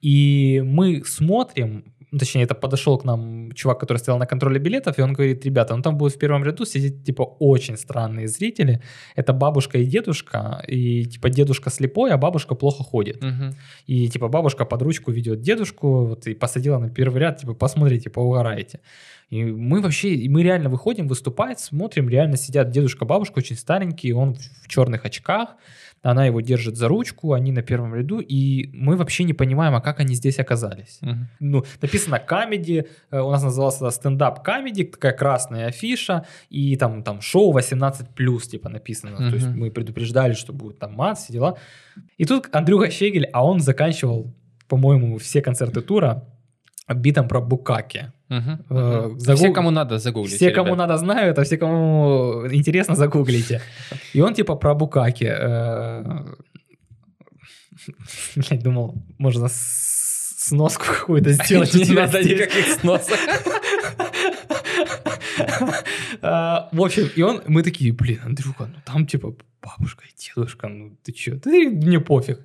И мы смотрим, ну, точнее, это подошел к нам чувак, который стоял на контроле билетов, и он говорит, ребята, ну там будет в первом ряду сидеть, типа, очень странные зрители. Это бабушка и дедушка, и, типа, дедушка слепой, а бабушка плохо ходит. Мгм. И, типа, бабушка под ручку ведет дедушку, вот, и посадила на первый ряд, типа, посмотрите, поугарайте. И мы вообще, и мы реально выходим выступать, смотрим, реально сидят дедушка, бабушка, очень старенький, он в черных очках, она его держит за ручку, они на первом ряду, и мы вообще не понимаем, а как они здесь оказались. Мгм. Ну, написано комедий, у нас назывался стендап комеди, такая красная афиша, и там, там шоу 18+, типа написано. То есть мы предупреждали, что будет там мат, все дела. И тут Андрюха Щегель, а он заканчивал, по-моему, все концерты тура битом про Букаки. Мгм. Э, загуг- Все, кому надо, загуглите. Все, кому ребят. надо, знают, а все, кому интересно, загуглите. И он типа про Букаки. э, Блядь, думал, можно сноску какую-то сделать. Не надо никаких сносок. А, В общем, и он, мы такие, блин, Андрюха, ну там типа бабушка и дедушка, ну ты чё, ты мне пофиг.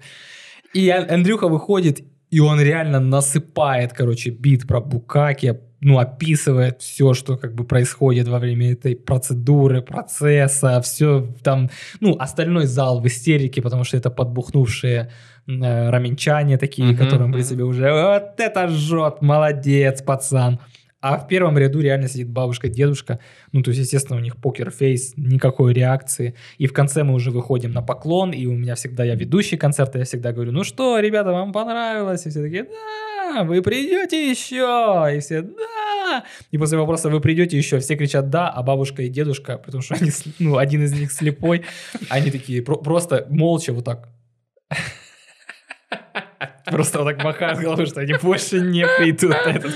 И Ан- Андрюха выходит, и он реально насыпает, короче, бит про Букаки, ну, описывает все, что как бы происходит во время этой процедуры, процесса, все там, ну, остальной зал в истерике, потому что это подбухнувшие э, раменчане такие, Мгм, которым, в мгм. принципе, уже вот это жжет, молодец, пацан. А в первом ряду реально сидит бабушка, дедушка. Ну, то есть, естественно, у них покер-фейс, никакой реакции. И в конце мы уже выходим на поклон, и у меня всегда, я ведущий концерта, я всегда говорю, ну что, ребята, вам понравилось? И все такие, да, вы придете еще? И все, да. И после вопроса, вы придете еще? Все кричат, да, а бабушка и дедушка, потому что они, ну, один из них слепой, они такие про- просто молча вот так. Просто вот так махают головой, что они больше не придут на этот.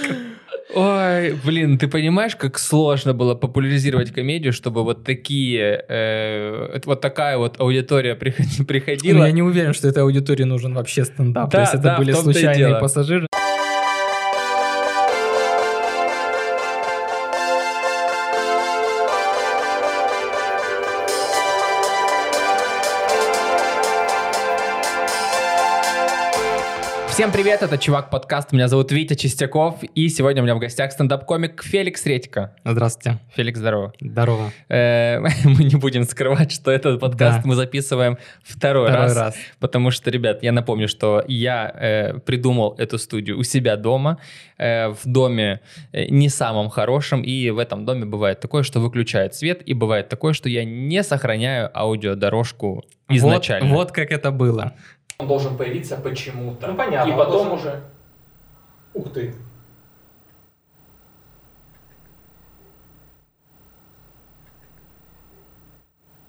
Ой, блин, ты понимаешь, как сложно было популяризировать комедию, чтобы вот такие, э, вот такая вот аудитория приход- Ну, приходила. я не уверен, что этой аудитории нужен вообще стендап. Да, То есть это да, были случайные пассажиры. Всем привет, это Чувак Подкаст, меня зовут Витя Чистяков, и сегодня у меня в гостях стендап-комик Феликс Редько. Здравствуйте. Феликс, здорово. Здорово. Э, Мы не будем скрывать, что этот подкаст Да. мы записываем второй, Второй раз, раз. потому что, ребят, я напомню, что я э, придумал эту студию у себя дома, э, в доме не самом хорошем, и в этом доме бывает такое, что выключает свет, и бывает такое, что я не сохраняю аудиодорожку изначально. Вот, вот как это было. Он должен появиться почему-то. Ну, понятно, И потом должен- уже... Ух ты.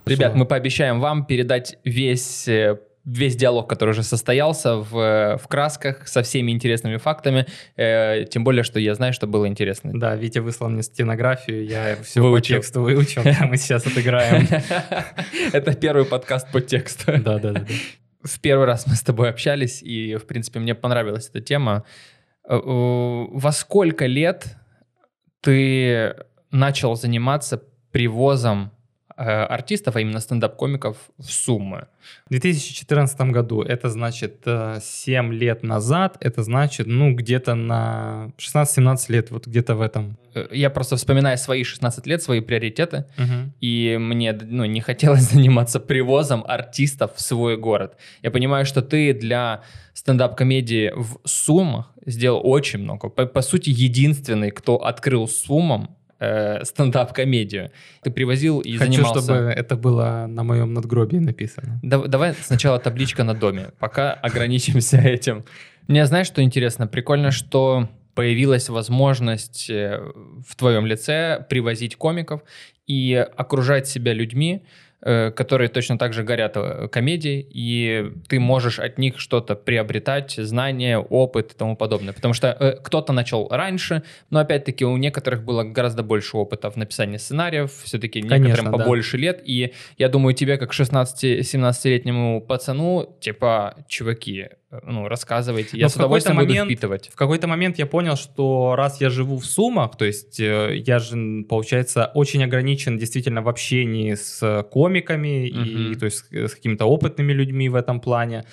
Ребят, мы пообещаем вам передать весь, э, весь диалог, который уже состоялся в, э, в красках со всеми интересными фактами. Э, тем более, что я знаю, что было интересно. Да, Витя выслал мне стенографию, я все Выучил. по тексту выучил, да, мы сейчас отыграем. Это первый подкаст по тексту. Да, да, да. да. В первый раз мы с тобой общались, и, в принципе, мне понравилась эта тема. Э, э, Во сколько лет ты начал заниматься привозом артистов, а именно стендап-комиков, в Суммы? В 2014 году, это значит э, 7 лет назад, это значит, ну, где-то на 16-17 лет, вот где-то в этом. Э, Я просто вспоминаю свои 16 лет, свои приоритеты, Мгм. и мне ну, не хотелось заниматься привозом артистов в свой город. Я понимаю, что ты для стендап-комедии в Сумах сделал очень много. По, по сути, единственный, кто открыл Сумам э, стендап-комедию. Ты привозил и Хочу, занимался... чтобы это было на моем надгробии написано. Дав- Давай сначала табличка на доме, пока ограничимся этим. Мне знаешь, что интересно? Прикольно, что появилась возможность э, в твоем лице привозить комиков и окружать себя людьми, которые точно так же горят э, комедией, и ты можешь от них что-то приобретать, знания, опыт и тому подобное. Потому что э, кто-то начал раньше, но опять-таки у некоторых было гораздо больше опыта в написании сценариев, все-таки некоторым Конечно, да. побольше лет, и я думаю, тебе как 16-17-летнему пацану, типа, чуваки, э, ну, рассказывайте, я Но с удовольствием буду момент- впитывать. В какой-то момент я понял, что раз я живу в Сумах, то есть э, я же, получается, очень ограничен действительно в общении с комиками и Мгм. то есть с какими-то опытными людьми в этом плане.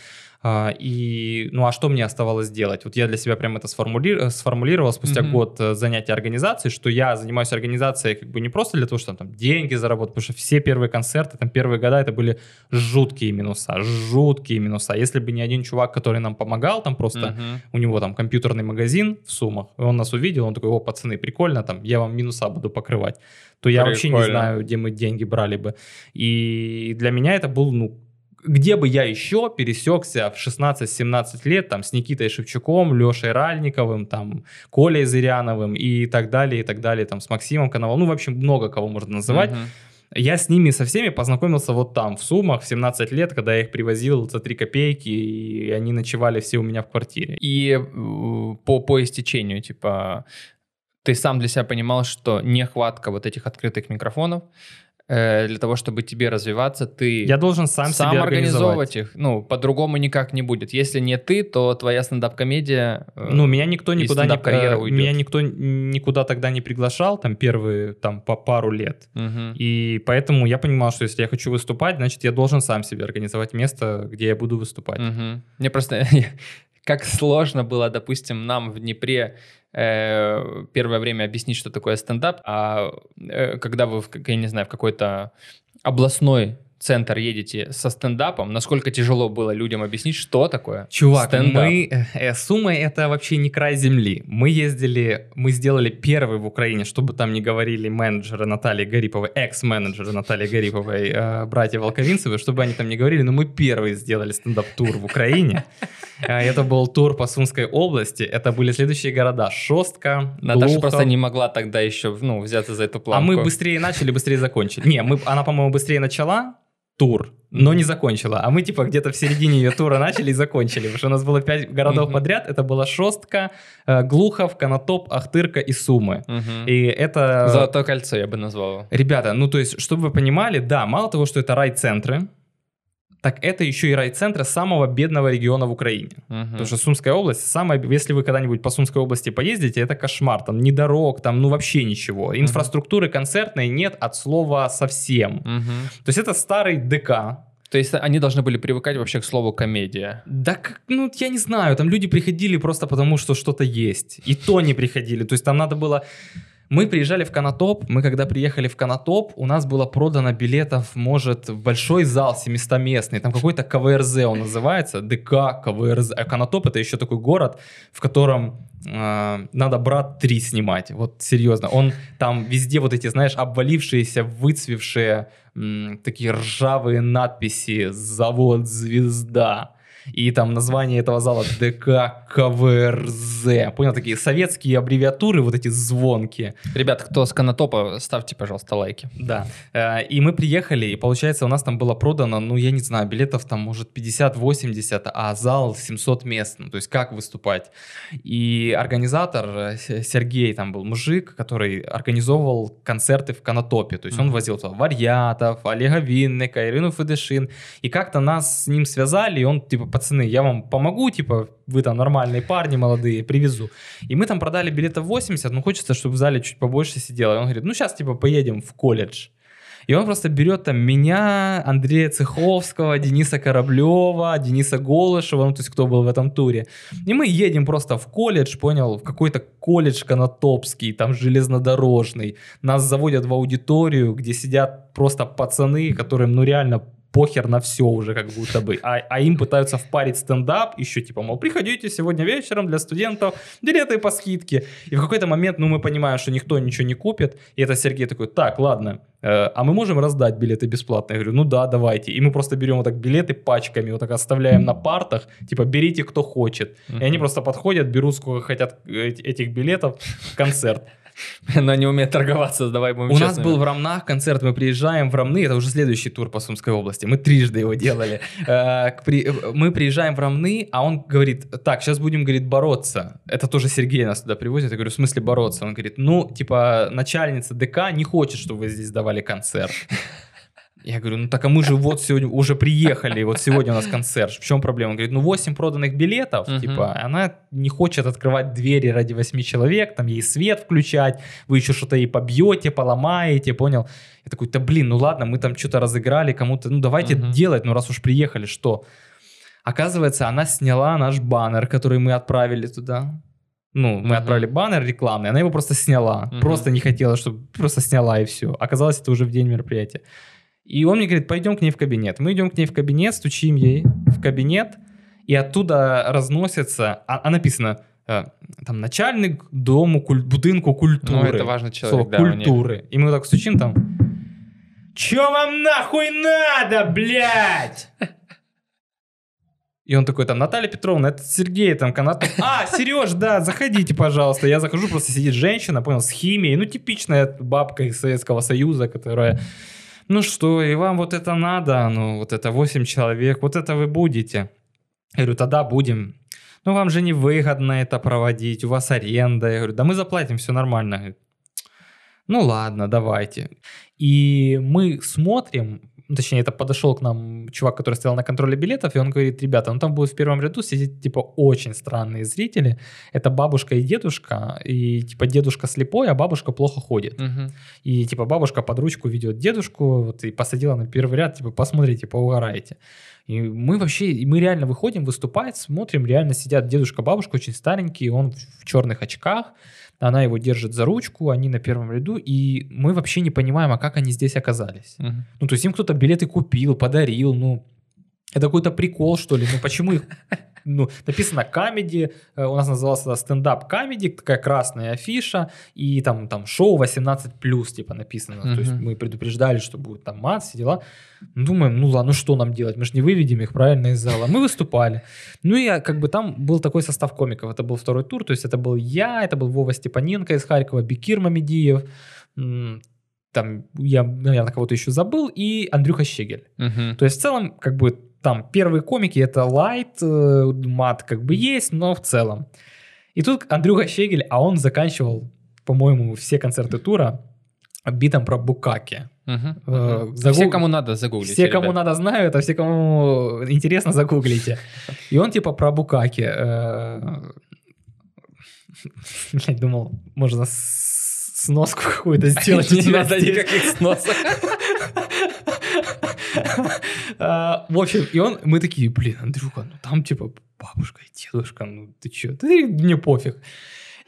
А, и, ну, а что мне оставалось делать? Вот я для себя прям это сформули... сформулировал спустя Мгм. год э, занятия организацией, что я занимаюсь организацией как бы не просто для того, чтобы там деньги заработать, потому что все первые концерты, там первые года это были жуткие минуса, жуткие минуса. Если бы не один чувак, который нам помогал, там просто Мгм. у него там компьютерный магазин в Сумах, и он нас увидел, он такой, о, пацаны, прикольно, там, я вам минуса буду покрывать, то я вообще не Прикольно. знаю, где мы деньги брали бы. И для меня это был, ну, где бы я еще пересекся в 16-17 лет там с Никитой Шевчуком, Лешей Ральниковым, там, Колей Зыряновым и так далее, и так далее, там, с Максимом Коновалом, ну, в общем, много кого можно называть. Мгм. Я с ними со всеми познакомился вот там, в Сумах, в 17 лет, когда я их привозил за 3 копейки, и они ночевали все у меня в квартире. И э, по, по истечению, типа, ты сам для себя понимал, что нехватка вот этих открытых микрофонов для того, чтобы тебе развиваться, ты Я должен сам, себе организовать. организовывать их. Ну, по-другому никак не будет. Если не ты, то твоя стендап-комедия... э, Ну, меня никто никуда не стендап-карьера э, уйдет. меня никто никуда тогда не приглашал, там первые там по пару лет. мгм. И поэтому я понимал, что если я хочу выступать, значит, я должен сам себе организовать место, где я буду выступать. Мгм. Мне просто... Как сложно было, допустим, нам в Днепре э, первое время объяснить, что такое стендап, а э, когда вы, я не знаю, в какой-то областной центр едете со стендапом, насколько тяжело было людям объяснить, что такое Чувак, стендап? мы... э, Сумы это вообще не край земли. Мы ездили, мы сделали первый в Украине, чтобы там не говорили менеджеры Натальи Гариповой, экс-менеджеры Натальи Гариповой, э, братья Волковинцевы, чтобы они там не говорили, но мы первые сделали стендап-тур в Украине. Э, Это был тур по Сумской области, это были следующие города. Шостка, Наташа просто не могла тогда еще ну, взяться за эту А планку. мы быстрее начали, быстрее закончили. Не, мы, она, по-моему, быстрее начала тур, но не закончила. А мы типа где-то в середине ее тура начали и закончили. Потому что у нас было пять городов подряд. Это была Шостка, э, Глухов, Конотоп, Ахтырка и Сумы. И это... Золотое кольцо я бы назвал. Ребята, ну то есть, чтобы вы понимали, да, мало того, что это райцентры, так это еще и райцентры самого бедного региона в Украине. Мгм. Потому что Сумская область, самая, если вы когда-нибудь по Сумской области поездите, это кошмар. Там ни дорог, там ну вообще ничего. Инфраструктуры концертной нет от слова совсем. Мгм. То есть это старый ДК. То есть они должны были привыкать вообще к слову комедия. Да, как, ну я не знаю, там люди приходили просто потому, что что-то есть. И то не приходили. То есть там надо было... Мы приезжали в Конотоп, мы когда приехали в Конотоп, у нас было продано билетов, может, в большой зал 700-местный, там какой-то КВРЗ он называется, ДК, КВРЗ. А Конотоп это еще такой город, в котором э, надо «Брат 3» снимать, вот серьезно. Он там везде вот эти, знаешь, обвалившиеся, выцвевшие, м, такие ржавые надписи «Завод Звезда». И там название этого зала ДК КВРЗ. Понял, такие советские аббревиатуры, вот эти звонки. Ребят, кто с Конотопа, ставьте, пожалуйста, лайки. Да. Э, И мы приехали, и получается, у нас там было продано, ну, я не знаю, билетов там, может, 50-80, а зал 700 мест. Ну, то есть, как выступать? И организатор э, Сергей там был мужик, который организовывал концерты в Конотопе. То есть, он Мгм. возил туда Варьятов, Олега Винника, Ирину Федешин. И как-то нас с ним связали, и он, типа, пацаны, я вам помогу, типа, вы там нормальные парни молодые, привезу. И мы там продали билетов 80, но хочется, чтобы в зале чуть побольше сидело. И он говорит, ну сейчас, типа, поедем в колледж. И он просто берет там меня, Андрея Цеховского, Дениса Кораблева, Дениса Голышева, ну то есть кто был в этом туре. И мы едем просто в колледж, понял, в какой-то колледж Конотопский, там железнодорожный. Нас заводят в аудиторию, где сидят просто пацаны, которым ну реально похер на все уже как будто бы. А, а им пытаются впарить стендап, еще типа, мол, приходите сегодня вечером для студентов, билеты по скидке. И в какой-то момент, ну, мы понимаем, что никто ничего не купит. И это Сергей такой, так, ладно, э, а мы можем раздать билеты бесплатно? Я говорю, ну да, давайте. И мы просто берем вот так билеты пачками, вот так оставляем на партах, типа, берите, кто хочет. И они просто подходят, берут сколько хотят эти- этих билетов в концерт. Но не умеет торговаться, давай будем У нас был в Рамнах концерт, мы приезжаем в Рамны, это уже следующий тур по Сумской области, мы трижды его делали. Э, э, Мы приезжаем в Рамны, а он говорит, так, сейчас будем, говорит, бороться. Это тоже Сергей нас туда привозит, я говорю, в смысле бороться? Он говорит, ну, типа, начальница ДК не хочет, чтобы вы здесь давали концерт. Я говорю, ну так а мы же вот сегодня уже приехали, вот сегодня у нас концерт. В чем проблема? Он говорит, ну 8 проданных билетов, Мгм. типа, она не хочет открывать двери ради 8 человек, там ей свет включать, вы еще что-то ей побьете, поломаете, понял? Я такой, да блин, ну ладно, мы там что-то разыграли кому-то, ну давайте Мгм. делать, ну раз уж приехали, что? Оказывается, она сняла наш баннер, который мы отправили туда. Ну, мы Мгм. отправили баннер рекламный, она его просто сняла. Мгм. Просто не хотела, чтобы просто сняла и все. Оказалось, это уже в день мероприятия. И он мне говорит, пойдем к ней в кабинет. Мы идем к ней в кабинет, стучим ей в кабинет, и оттуда разносится, а, а написано, э, там, начальник дому, куль- будинку культуры. Ну, это важный человек, Слово да, у них. культуры. И мы вот так стучим там. Чё вам нахуй надо, блядь? И он такой, там, Наталья Петровна, это Сергей, там, канат. А, Сереж, да, заходите, пожалуйста. Я захожу, просто сидит женщина, понял, с химией. Ну, типичная бабка из Советского Союза, которая... Ну что, и вам вот это надо? Ну, вот это 8 человек, вот это вы будете. Я говорю, тогда будем. Ну, вам же не выгодно это проводить, у вас аренда. Я говорю, да мы заплатим, все нормально. Ну ладно, давайте. И мы смотрим, точнее, это подошел к нам чувак, который стоял на контроле билетов, и он говорит, ребята, ну там будет в первом ряду сидеть, типа, очень странные зрители. Это бабушка и дедушка, и, типа, дедушка слепой, а бабушка плохо ходит. Мгм. И, типа, бабушка под ручку ведет дедушку, вот, и посадила на первый ряд, типа, посмотрите, поугарайте. И мы вообще, и мы реально выходим выступать, смотрим, реально сидят дедушка, бабушка, очень старенький, он в черных очках, она его держит за ручку, они на первом ряду, и мы вообще не понимаем, а как они здесь оказались. Мгм. Ну, то есть им кто-то билеты купил, подарил, ну, это какой-то прикол, что ли, ну, почему их, ну, написано комеди, э, у нас назывался стендап комеди, такая красная афиша, и там, там шоу 18+, типа написано, то есть мы предупреждали, что будет там мат, все дела, думаем, ну ладно, ну что нам делать, мы же не выведем их правильно из зала, мы выступали, ну и а, как бы там был такой состав комиков, это был второй тур, то есть это был я, это был Вова Степаненко из Харькова, Бекир Мамедиев, там я, наверное, кого-то еще забыл, и Андрюха Щегель. Мгм. То есть в целом, как бы там первые комики это лайт, э, мат как бы есть, но в целом. И тут Андрюха Щегель, а он заканчивал, по-моему, все концерты тура битом про Букаки. Мгм. Э, Мгм. загуг- Все, кому надо, загуглите. Все, кому ребят. надо, знают, а все, кому интересно, загуглите. И он типа про Букаки. э, Блядь, думал, можно сноску какую-то сделать. Не надо никаких сносок. А, В общем, и он, мы такие, блин, Андрюха, ну там типа бабушка и дедушка, ну ты чё, ты мне пофиг.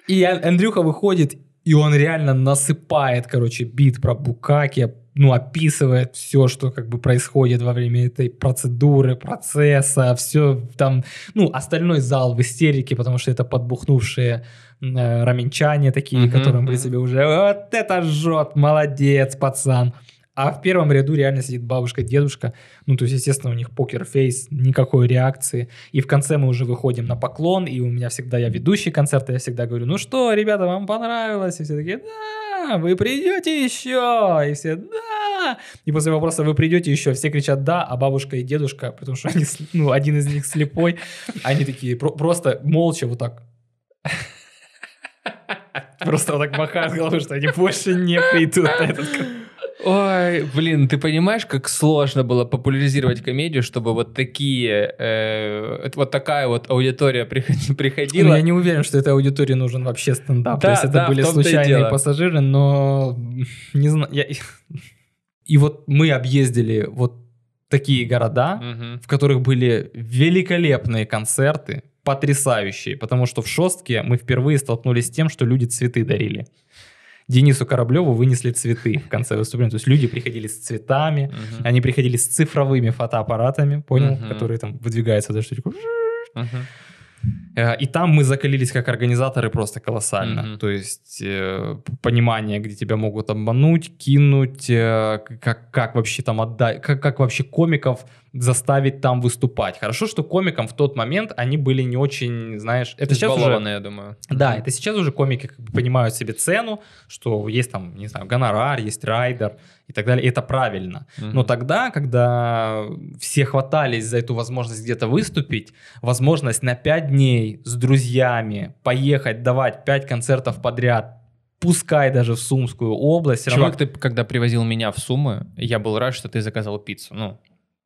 И Ан- Андрюха выходит, и он реально насыпает, короче, бит про Букаки, ну, описывает все, что как бы происходит во время этой процедуры, процесса, все там, ну, остальной зал в истерике, потому что это подбухнувшие э, раменчане такие, Мгм, которым, в принципе, уже вот это жжет, молодец, пацан. А в первом ряду реально сидит бабушка, дедушка. Ну, то есть, естественно, у них покер-фейс, никакой реакции. И в конце мы уже выходим на поклон, и у меня всегда, я ведущий концерта, я всегда говорю, ну что, ребята, вам понравилось? И все такие, да, вы придете еще? И все, да. И после вопроса, вы придете еще? Все кричат, да, а бабушка и дедушка, потому что они, ну, один из них слепой, они такие про- просто молча вот так. Просто вот так махают головой, что они больше не придут на этот концерт. Ой, блин, ты понимаешь, как сложно было популяризировать комедию, чтобы вот такие, э, вот такая вот аудитория приход- Ну, приходила. я не уверен, что этой аудитории нужен вообще стендап. Да, То есть это да, были случайные пассажиры, но не знаю. я- И вот мы объездили вот такие города, Мгм. в которых были великолепные концерты, потрясающие, потому что в Шостке мы впервые столкнулись с тем, что люди цветы дарили. Денису Кораблеву вынесли цветы в конце выступления. То есть люди приходили с цветами, Мгм. они приходили с цифровыми фотоаппаратами, понял, Мгм. которые там выдвигаются даже Мгм. Э, И там мы закалились как организаторы просто колоссально. Мгм. То есть э, понимание, где тебя могут обмануть, кинуть, э, как, как вообще там отдать, как, как вообще комиков заставить там выступать. Хорошо, что комикам в тот момент они были не очень, знаешь, это сейчас уже... Я думаю. Да, это сейчас уже комики как бы понимают себе цену, что есть там, не знаю, гонорар, есть райдер и так далее. И это правильно. Но тогда, когда все хватались за эту возможность где-то выступить, возможность на 5 дней с друзьями поехать, давать 5 концертов подряд, пускай даже в Сумскую область, всё равно- Чувак, ты когда привозил меня в Сумы, я был рад, что ты заказал пиццу. Ну,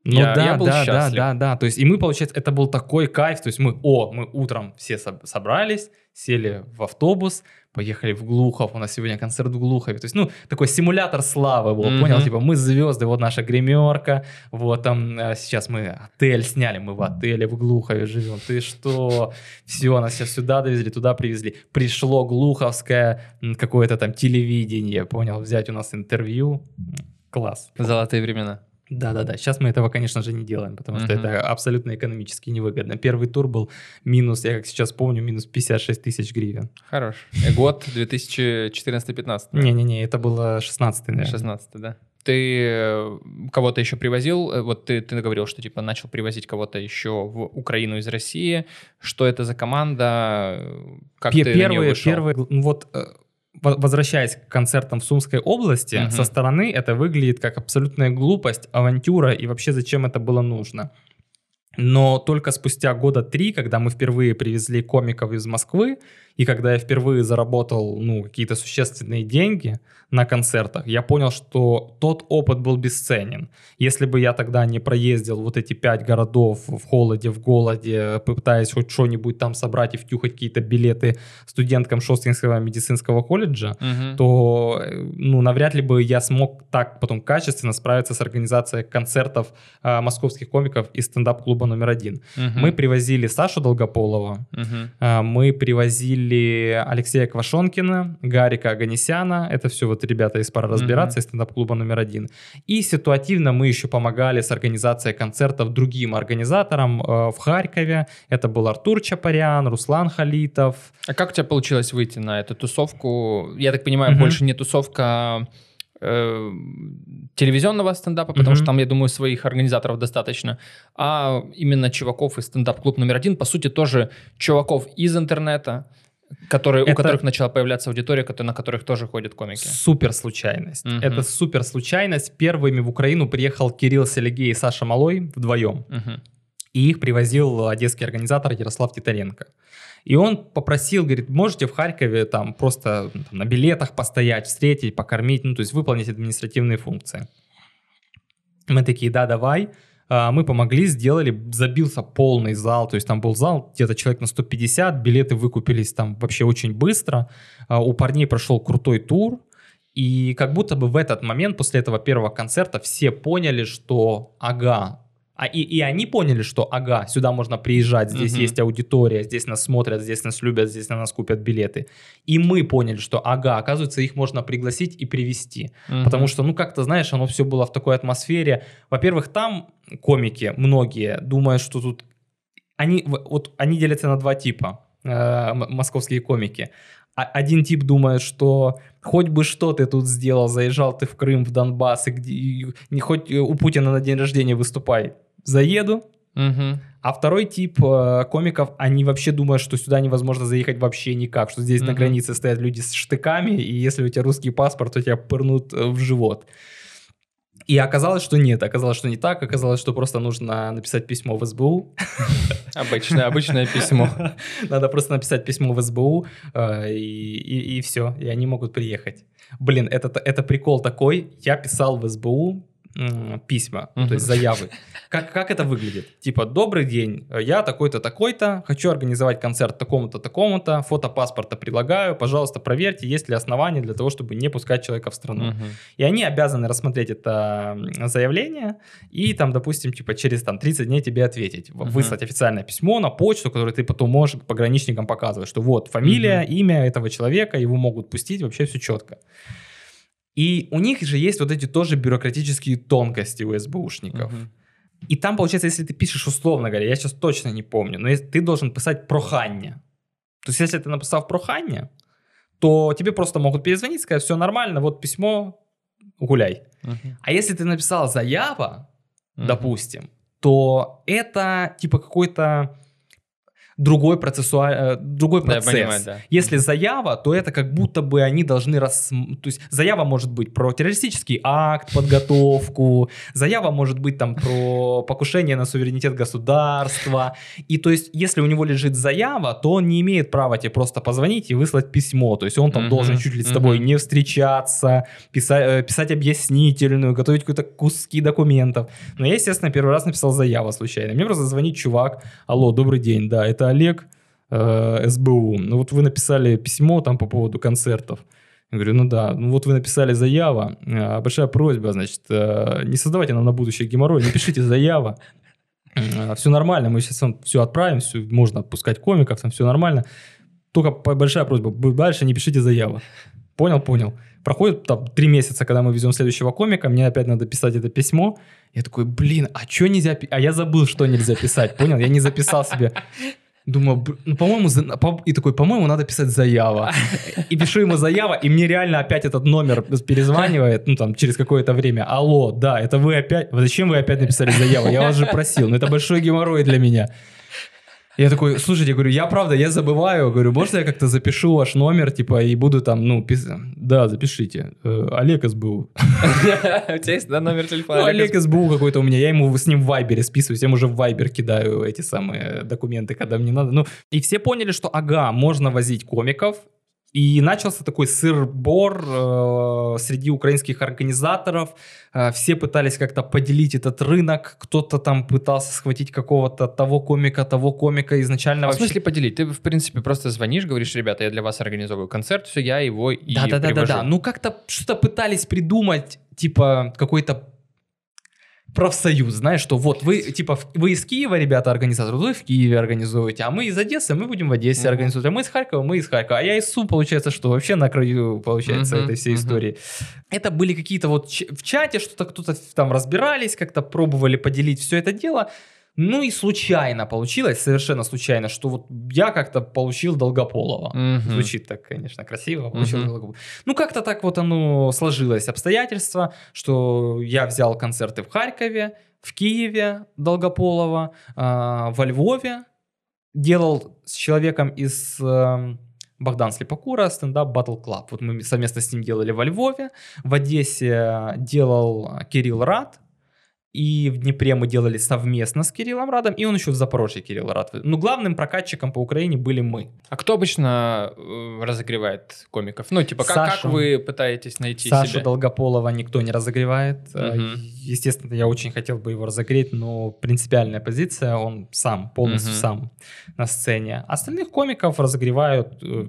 Ну я, да, я был да, счастлив. да, да, да. То есть, и мы, получается, это был такой кайф. То есть мы, о, мы утром все соб- собрались, сели в автобус, поехали в Глухов. У нас сегодня концерт в Глухове. То есть, ну, такой симулятор славы был, Мгм. понял? Типа, мы звезды, вот наша гримерка, вот там э, сейчас мы отель сняли, мы в отеле в Глухове живем. Ты что? Все, нас сейчас сюда довезли, туда привезли. Пришло глуховское какое-то там телевидение, понял? Взять у нас интервью. Класс. Золотые времена. Да-да-да, сейчас мы этого, конечно же, не делаем, потому что Мгм. это абсолютно экономически невыгодно. Первый тур был минус, я как сейчас помню, минус 56 тысяч гривен. Хорош. И год 2014-15. Не-не-не, это было 16 наверное. 16 да. Ты э, кого-то еще привозил? Э, Вот ты, ты говорил, что типа начал привозить кого-то еще в Украину из России. Что это за команда? Как Пе- ты первые, первые, ну вот, э, во- возвращаясь к концертам в Сумской области, Мгм. со стороны это выглядит как абсолютная глупость, авантюра и вообще зачем это было нужно. Но только спустя года три, когда мы впервые привезли комиков из Москвы, и когда я впервые заработал ну, какие-то существенные деньги на концертах, я понял, что тот опыт был бесценен. Если бы я тогда не проездил вот эти пять городов в холоде, в голоде, пытаясь хоть что-нибудь там собрать и втюхать какие-то билеты студенткам Шостинского медицинского колледжа, Мгм. то э, ну, навряд ли бы я смог так потом качественно справиться с организацией концертов а, московских комиков из стендап-клуба номер один. Мгм. Мы привозили Сашу Долгополова, Мгм. а, мы привозили Алексея Квашонкина, Гарика Аганесяна, это все вот ребята из «Пора разбираться» из стендап-клуба номер один. И ситуативно мы еще помогали с организацией концертов другим организаторам э, в Харькове. Это был Артур Чапарян, Руслан Халитов, А как у тебя получилось выйти на эту тусовку? Я так понимаю, Мгм. больше не тусовка э, телевизионного стендапа, потому Мгм. что там, я думаю, своих организаторов достаточно, а именно чуваков из стендап-клуб номер один, по сути, тоже чуваков из интернета, которые, у Это- которых начала появляться аудитория, которые, на которых тоже ходят комики. Супер случайность. Мгм. Это супер случайность. Первыми в Украину приехал Кирилл Селегей и Саша Малой вдвоем. Мгм. И их привозил одесский организатор Ярослав Титаренко. И он попросил, говорит, можете в Харькове там просто ну, там, на билетах постоять, встретить, покормить, ну то есть выполнить административные функции. Мы такие, да, давай. А, Мы помогли, сделали, забился полный зал, то есть там был зал где-то человек на 150, билеты выкупились там вообще очень быстро. А, У парней прошел крутой тур, и как будто бы в этот момент, после этого первого концерта, все поняли, что ага, а и, и они поняли, что ага, сюда можно приезжать, здесь Мгм. есть аудитория, здесь нас смотрят, здесь нас любят, здесь на нас купят билеты. И мы поняли, что ага, оказывается, их можно пригласить и привести. Потому что, ну, как-то, знаешь, оно все было в такой атмосфере. Во-первых, там комики, многие, думают, что тут... Они, вот, они делятся на два типа, э, московские комики. А- Один тип думает, что хоть бы что ты тут сделал, заезжал ты в Крым, в Донбасс, и где, и не хоть э, у Путина на день рождения выступай, заеду. Мгм. А второй тип э, комиков, они вообще думают, что сюда невозможно заехать вообще никак, что здесь на Мгм. границе стоят люди с штыками, и если у тебя русский паспорт, то тебя пырнут э, в живот. И оказалось, что нет, оказалось, что не так, оказалось, что просто нужно написать письмо в СБУ. Обычное, обычное письмо. Надо просто написать письмо в СБУ, э, и, и, все, и они могут приехать. Блин, это, это прикол такой, я писал в СБУ письма, ну, то есть заявы. Как, как это выглядит? Типа, добрый день, я такой-то, такой-то, хочу организовать концерт такому-то, такому-то, фото паспорта предлагаю, пожалуйста, проверьте, есть ли основания для того, чтобы не пускать человека в страну. Мгм. И они обязаны рассмотреть это заявление и там, допустим, типа через там 30 дней тебе ответить. Мгм. Выслать официальное письмо на почту, которое ты потом можешь пограничникам показывать, что вот фамилия, имя этого человека, его могут пустить, вообще все четко. И у них же есть вот эти тоже бюрократические тонкости у СБУшников. Мгм. И там, получается, если ты пишешь условно говоря, я сейчас точно не помню, но ты должен писать прохання. То есть, если ты написал прохання, то тебе просто могут перезвонить, сказать, все нормально, вот письмо, гуляй. Мгм. А если ты написал заява, Мгм. допустим, то это типа какой-то другой, процессуаль... э, другой Да, процесс. понимаю, да. Если заява, то это как будто бы они должны рас... То есть заява может быть про террористический акт, подготовку, заява может быть там про покушение на суверенитет государства. И то есть если у него лежит заява, то он не имеет права тебе просто позвонить и выслать письмо. То есть он там Мгм, должен чуть ли с тобой мгм. не встречаться, писать, писать объяснительную, готовить какие-то куски документов. Но я, естественно, первый раз написал заяву случайно. Мне просто звонит чувак, алло, добрый день, да, это Олег, э, СБУ. Ну вот вы написали письмо там по поводу концертов. Я говорю, ну да, ну вот вы написали заява, э, большая просьба, значит, э, не создавайте нам на будущее геморрой, не пишите заява. Все нормально, мы сейчас все отправим, все, можно отпускать комиков, там все нормально. Только большая просьба, дальше не пишите заяву. Понял, понял. Проходит там три месяца, когда мы везем следующего комика, мне опять надо писать это письмо. Я такой, блин, а что нельзя... А я забыл, что нельзя писать, понял? Я не записал себе. Думаю, ну, по-моему, и такой, по-моему, надо писать заява. И пишу ему заява, и мне реально опять этот номер перезванивает, ну, там, через какое-то время. Алло, да, это вы опять... Зачем вы опять написали заяву? Я вас же просил, ну, это большой геморрой для меня. Я такой, слушайте, говорю, я правда, я забываю, говорю, можно я как-то запишу ваш номер, типа, и буду там, ну, писать? Да, запишите. Э, Олег СБУ. У тебя есть да, номер телефона? Ну, Олег СБУ какой-то у меня, я ему с ним в Вайбере списываюсь, я ему уже в Вайбер кидаю эти самые документы, когда мне надо. Ну, и все поняли, что, ага, можно возить комиков, и начался такой сыр-бор э, среди украинских организаторов. Э, все пытались как-то поделить этот рынок. Кто-то там пытался схватить какого-то того комика, того комика. Изначально А в вообще... смысле поделить? Ты, в принципе, просто звонишь, говоришь, ребята, я для вас организовываю концерт, все, я его и Да, да, да, да, привожу». да. Ну как-то что-то пытались придумать, типа какой-то профсоюз, знаешь, что вот вы, типа, вы из Киева, ребята, организаторы, вы в Киеве организуете, а мы из Одессы, мы будем в Одессе организовывать, а мы из Харькова, мы из Харькова, а я из Сум, получается, что вообще на краю, получается, Мгм, этой всей мгм. истории. Это были какие-то вот в чате что-то кто-то там разбирались, как-то пробовали поделить все это дело, ну и случайно получилось, совершенно случайно, что вот я как-то получил Долгополова. Мгм. Звучит так, конечно, красиво. получил Мгм. Долгополова. Ну, как-то так вот оно сложилось, обстоятельства, что я взял концерты в Харькове, в Киеве Долгополова, а, во Львове, делал с человеком из эм, Богдан Слепокура стендап Battle Club. Вот мы совместно с ним делали во Львове. В Одессе делал Кирилл Рад. И в Днепре мы делали совместно с Кириллом Радом, и он еще в Запорожье Кирилл Рад. Ну, главным прокатчиком по Украине были мы. А кто обычно э, разогревает комиков? Ну, типа, как, как Саша. вы пытаетесь найти Сашу себе? Долгополова никто не разогревает. Мгм. Естественно, я очень хотел бы его разогреть, но принципиальная позиция, он сам, полностью Мгм. сам на сцене. Остальных комиков разогревают э,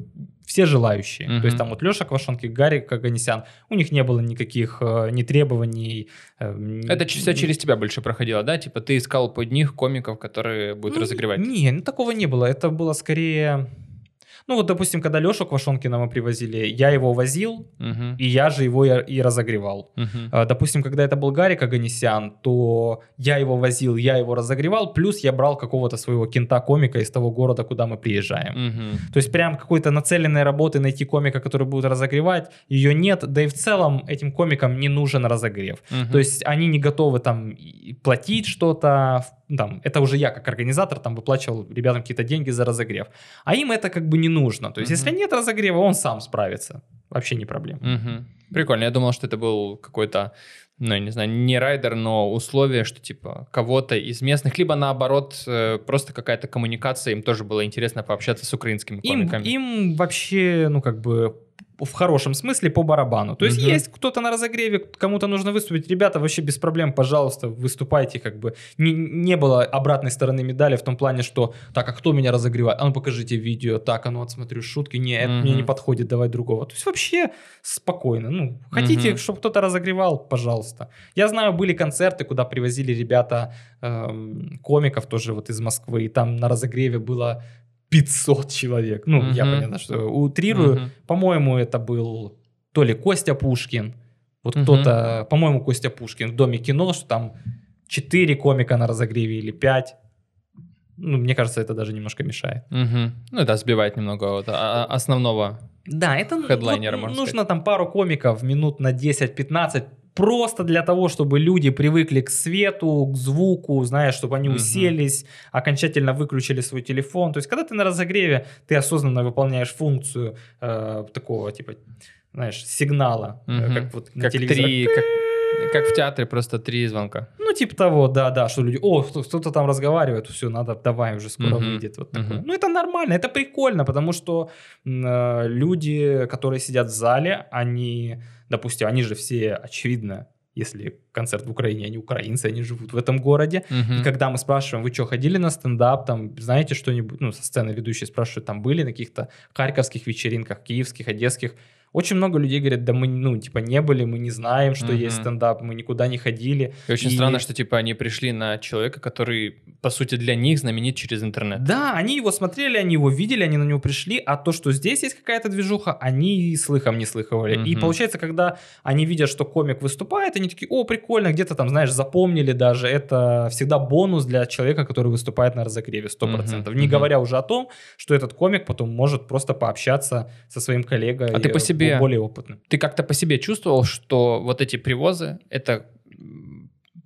все желающие. Мгм. То есть там вот Леша Квашонки, Гарри Каганесян, у них не было никаких э, ни требований. э, Это все через тебя больше проходило, да? Типа ты искал под них комиков, которые будут Ну, разогревать? Не, ну такого не было. Это было скорее... Ну вот, допустим, когда Лешу Квашонкина мы привозили, я его возил, Мгм. и я же его и и разогревал. А, Допустим, когда это был Гарик Аганесян, то я его возил, я его разогревал, плюс я брал какого-то своего кента-комика из того города, куда мы приезжаем. Мгм. То есть прям какой-то нацеленной работы найти комика, который будет разогревать, ее нет, да и в целом этим комикам не нужен разогрев. Мгм. То есть они не готовы там платить что-то, там, это уже я как организатор там выплачивал ребятам какие-то деньги за разогрев. А им это как бы не нужно. То есть Мгм. если нет разогрева, он сам справится. Вообще не проблема. Мгм. Прикольно. Я думал, что это был какой-то, ну, я не знаю, не райдер, но условие, что типа кого-то из местных, либо наоборот, э, просто какая-то коммуникация, им тоже было интересно пообщаться с украинскими Им, комиками. им вообще, ну, как бы в хорошем смысле по барабану. То есть Мгм. есть кто-то на разогреве, кому-то нужно выступить. Ребята, вообще без проблем, пожалуйста, выступайте. Как бы не, не было обратной стороны медали в том плане, что так, а кто меня разогревает? А ну покажите видео. Так, а ну отсмотрю шутки. Не, это мне не подходит, давай другого. То есть вообще спокойно. Ну, хотите, Мгм. чтобы кто-то разогревал, пожалуйста. Я знаю, были концерты, куда привозили ребята эм, комиков тоже вот из Москвы, и там на разогреве было 500 человек. Ну, я Мгм. понятно, что утрирую. Мгм. По-моему, это был то ли Костя Пушкин, вот Мгм. кто-то, по-моему, Костя Пушкин в Доме кино, что там 4 комика на разогреве или 5. Ну, мне кажется, это даже немножко мешает. Мгм. Ну да, сбивает немного вот, а- основного. Да, это Хедлайнера, вот нужно там пару комиков минут на 10-15, просто для того, чтобы люди привыкли к свету, к звуку, знаешь, чтобы они Мгм. уселись, окончательно выключили свой телефон. То есть, когда ты на разогреве, ты осознанно выполняешь функцию э, такого, типа, знаешь, сигнала, Мгм. как вот на Как телевизоре. три, как, как в театре, просто три звонка. Ну, типа того, да, да, что люди, о, кто- кто-то там разговаривает, все, надо, давай, уже скоро Мгм, выйдет. Вот такое. мгм. Ну, это нормально, это прикольно, потому что э, люди, которые сидят в зале, они, допустим, они же все, очевидно, если концерт в Украине, они украинцы, они живут в этом городе. Мгм. И когда мы спрашиваем, вы что, ходили на стендап, там, знаете что-нибудь, ну, со сцены ведущие спрашивают, там, были на каких-то харьковских вечеринках, киевских, одесских, очень много людей говорят, да мы, ну, типа, не были, мы не знаем, что Мгм. есть стендап, мы никуда не ходили. И очень И- странно, что типа они пришли на человека, который, по сути, для них знаменит через интернет. Да, они его смотрели, они его видели, они на него пришли, а то, что здесь есть какая-то движуха, они и слыхом не слыхивали. И Мгм. получается, когда они видят, что комик выступает, они такие, о, прикольно, где-то там, знаешь, запомнили даже. Это всегда бонус для человека, который выступает на разогреве, 100%. Мгм, Не мгм. говоря уже о том, что этот комик потом может просто пообщаться со своим коллегой, А ты по э, себе- более опытным. Ты как-то по себе чувствовал, что вот эти привозы, это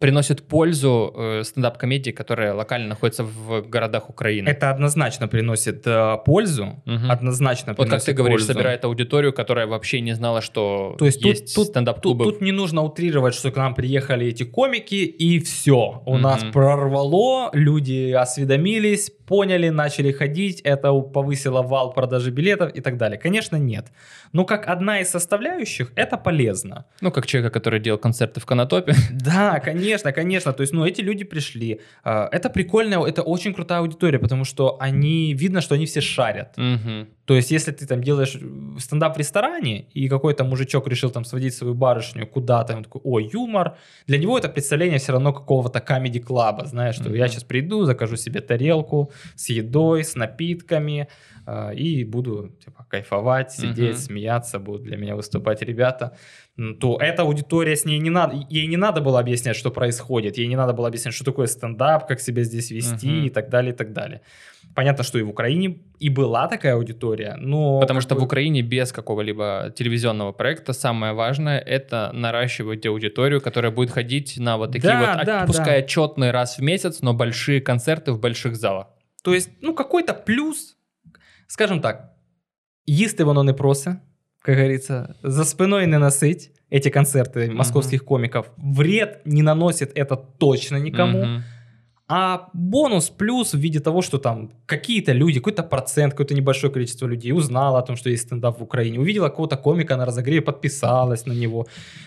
приносит пользу э, стендап-комедии, которая локально находится в городах Украины? Это однозначно приносит э, пользу, Мгм. однозначно Вот как приносит ты говоришь, пользу. собирает аудиторию, которая вообще не знала, что То есть есть тут- стендап-клубы. Тут, тут не нужно утрировать, что к нам приехали эти комики, и все. У Мгм. нас прорвало, люди осведомились, поняли, начали ходить, это повысило вал продажи билетов и так далее. Конечно, нет. Но как одна из составляющих, это полезно. Ну, как человека, который делал концерты в Конотопе. Да, конечно, конечно. То есть, ну, эти люди пришли. А, Это прикольно, это очень крутая аудитория, потому что они, видно, что они все шарят. Мгм. То есть, если ты там делаешь стендап в ресторане, и какой-то мужичок решил там сводить свою барышню куда-то, он такой, о, юмор, для него это представление все равно какого-то комеди-клаба, знаешь, что Мгм. я сейчас приду, закажу себе тарелку с едой, с напитками, и буду типа, кайфовать, сидеть, Мгм. смеяться, будут для меня выступать ребята, то эта аудитория с ней не надо, ей не надо было объяснять, что происходит, ей не надо было объяснять, что такое стендап, как себя здесь вести Мгм. и так далее, и так далее. Понятно, что и в Украине и была такая аудитория, но... Потому что в бы- Украине без какого-либо телевизионного проекта самое важное это наращивать аудиторию, которая будет ходить на вот такие Да, вот, да, а- пускай да. отчетный раз в месяц, но большие концерты в больших залах. То есть, ну, какой-то плюс, скажем так, їсти воно не просе, как говорится, за спиной не носить эти концерты московских комиков. Вред не наносит это точно никому. Мгм. А бонус плюс в виде того, что там какие-то люди, какой-то процент, какое-то небольшое количество людей узнало о том, что есть стендап в Украине, увидела какого-то комика на разогреве, подписалась на него.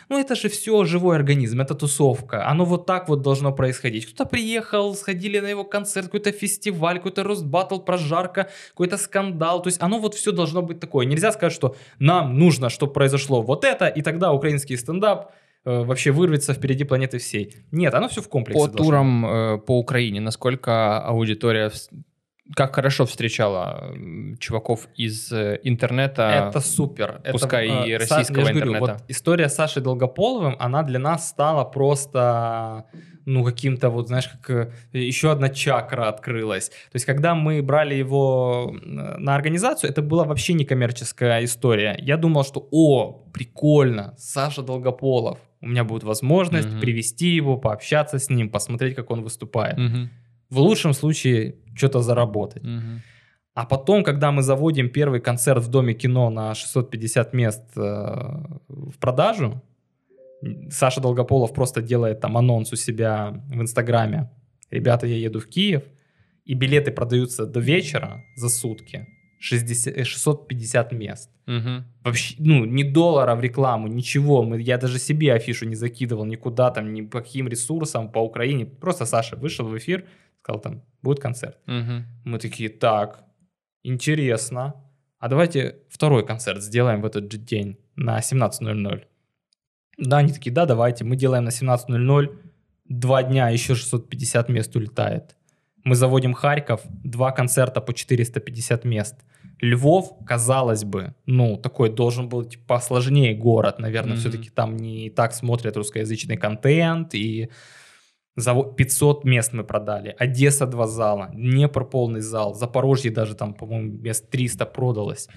Ну это же все живой организм, это тусовка. Оно вот так вот должно происходить. Кто-то приехал, сходили на его концерт, какой-то фестиваль, какой-то roast battle, прожарка, какой-то скандал. То есть оно вот все должно быть такое. Нельзя сказать, что нам нужно, чтобы произошло вот это, и тогда украинский стендап вообще вырвется впереди планеты всей. Нет, оно все в комплексе. По должно турам э, по Украине, насколько аудитория, как хорошо встречала чуваков из э, интернета? Это супер. Это, пускай и э, российского я же говорю, интернета. вот история с Сашей Долгополовым, она для нас стала просто, ну, каким-то вот, знаешь, как э, еще одна чакра открылась. То есть, когда мы брали его э, на организацию, это была вообще не коммерческая история. Я думал, что, о, прикольно, Саша Долгополов. У меня будет возможность Мгм. привести его, пообщаться с ним, посмотреть, как он выступает. Мгм. В лучшем случае что-то заработать. Мгм. А потом, когда мы заводим первый концерт в Доме кино на 650 мест э, в продажу, Саша Долгополов просто делает там анонс у себя в Инстаграме. Ребята, я еду в Киев, и билеты продаются до вечера за сутки. 60, э, 650 мест. Мгм. Вообще, ну, ни доллара в рекламу, ничего. Мы, я даже себе афишу не закидывал никуда, там, ни по каким ресурсам по Украине. Просто Саша вышел в эфир, сказал там, будет концерт. Мгм. Мы такие, так, интересно. А давайте второй концерт сделаем в этот же день на 17.00. Да, они такие, да, давайте. Мы делаем на 17.00. Два дня, еще 650 мест улетает. Мы заводим Харьков, два концерта по 450 мест. Львов, казалось бы, ну, такой должен был типа, посложнее город, наверное, Мгм. все-таки там не так смотрят русскоязычный контент, и Заво- 500 мест мы продали. Одесса два зала. Днепр полный зал. Запорожье даже там, по-моему, мест 300 продалось.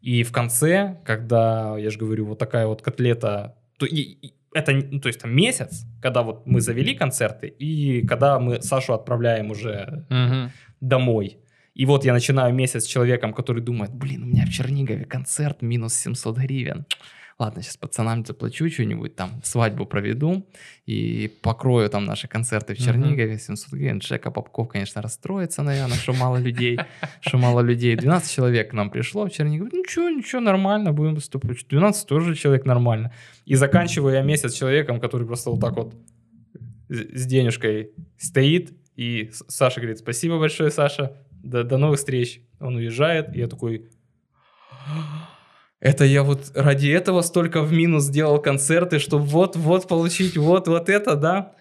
И в конце, когда, я же говорю, вот такая вот котлета, то и- и это, ну, то есть там месяц, когда вот мы завели концерты, и когда мы Сашу отправляем уже Мгм. домой. И вот я начинаю месяц с человеком, который думает, блин, у меня в Чернигове концерт минус 700 гривен. Ладно, сейчас пацанам заплачу что-нибудь, там свадьбу проведу и покрою там наши концерты в. Чернигове, 700 гривен. Жека Попков, конечно, расстроится, наверное, что мало людей, что мало людей. 12 человек к нам пришло в Чернигов. Ничего, ничего, нормально, будем выступать. 12 тоже человек нормально. И заканчиваю я месяц человеком, который просто вот так вот с денежкой стоит, и Саша говорит, спасибо большое, Саша, до, до новых встреч. Он уезжает, и я такой, это я вот ради этого столько в минус сделал концерты, чтобы вот-вот получить вот-вот это, да?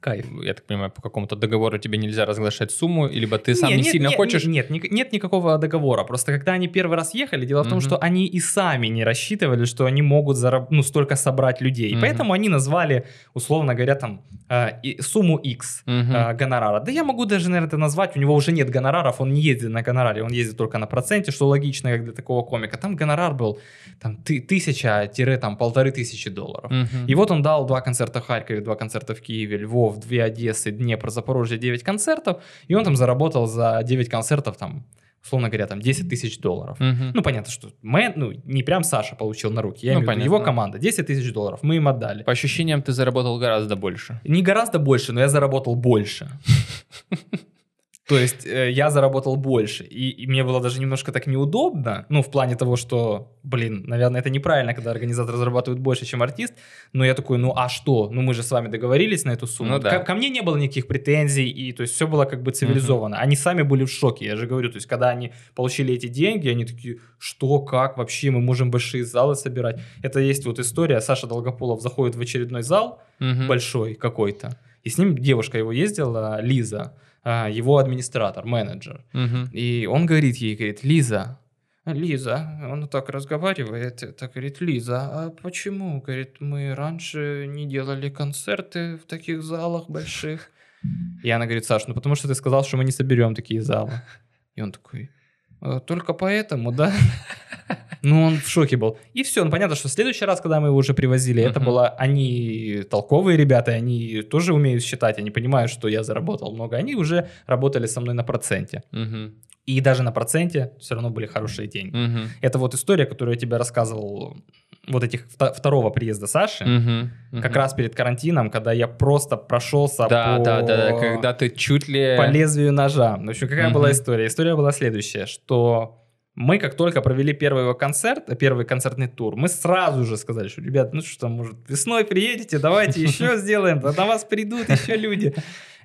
Кайф. Я так понимаю, по какому-то договору тебе нельзя разглашать сумму, либо ты сам Не, не нет, сильно нет, хочешь. Нет, нет, нет никакого договора. Просто когда они первый раз ехали, дело в том, что они и сами не рассчитывали, что они могут зараб- ну, столько собрать людей. Мгм. Поэтому они назвали, условно говоря, там э, и- сумму X Мгм. э, гонорара. Да я могу даже, наверное, это назвать. У него уже нет гонораров, он не ездит на гонораре, он ездит только на проценте, что логично, как для такого комика. Там гонорар был там, ты- тысяча-полторы тысячи долларов. Мгм. И вот он дал два концерта в Харькове, два концерта в Киеве, Львов, две Одессы, Днепр, Запорожье, 9 концертов. И он там заработал за 9 концертов, там, условно говоря, там 10 тысяч долларов. Мгм. Ну, понятно, что мы, ну, не прям Саша получил на руки, я Ну, имею понятно. его команда, 10 тысяч долларов, мы им отдали. По ощущениям, ты заработал гораздо больше. Не гораздо больше, но я заработал больше. То есть э, я заработал больше. И, и мне было даже немножко так неудобно. Ну, в плане того, что, блин, наверное, это неправильно, когда организатор зарабатывает больше, чем артист. Но я такой, ну а что? Ну мы же с вами договорились на эту сумму. Ну да. ко, ко мне не было никаких претензий. И то есть все было как бы цивилизованно. Они сами были в шоке. Я же говорю, то есть когда они получили эти деньги, они такие, что, как вообще, мы можем большие залы собирать. Это есть вот история. Саша Долгополов заходит в очередной зал, Мгм. большой какой-то. И с ним девушка его ездила, Лиза, его администратор, менеджер. Мгм. И он говорит ей, говорит, Лиза, Лиза, он так разговаривает, так говорит, Лиза, а почему, говорит, мы раньше не делали концерты в таких залах больших? И она говорит, Саш, ну потому что ты сказал, что мы не соберем такие залы. И он такой, «А, только поэтому, да? Ну, он в шоке был. И все, ну понятно, что в следующий раз, когда мы его уже привозили, это было, они толковые ребята, они тоже умеют считать, они понимают, что я заработал много, они уже работали со мной на проценте. И даже на проценте все равно были хорошие деньги. Мгм. Это вот история, которую я тебе рассказывал, вот этих вто- второго приезда Саши, Мгм. как раз перед карантином, когда я просто прошелся Да, по... да, да, да, когда ты чуть ли... по лезвию ножа. В общем, какая Мгм. была история? История была следующая, что мы как только провели первый его концерт, первый концертный тур, мы сразу же сказали, что, ребят, ну что, может, весной приедете, давайте еще сделаем, на вас придут еще люди.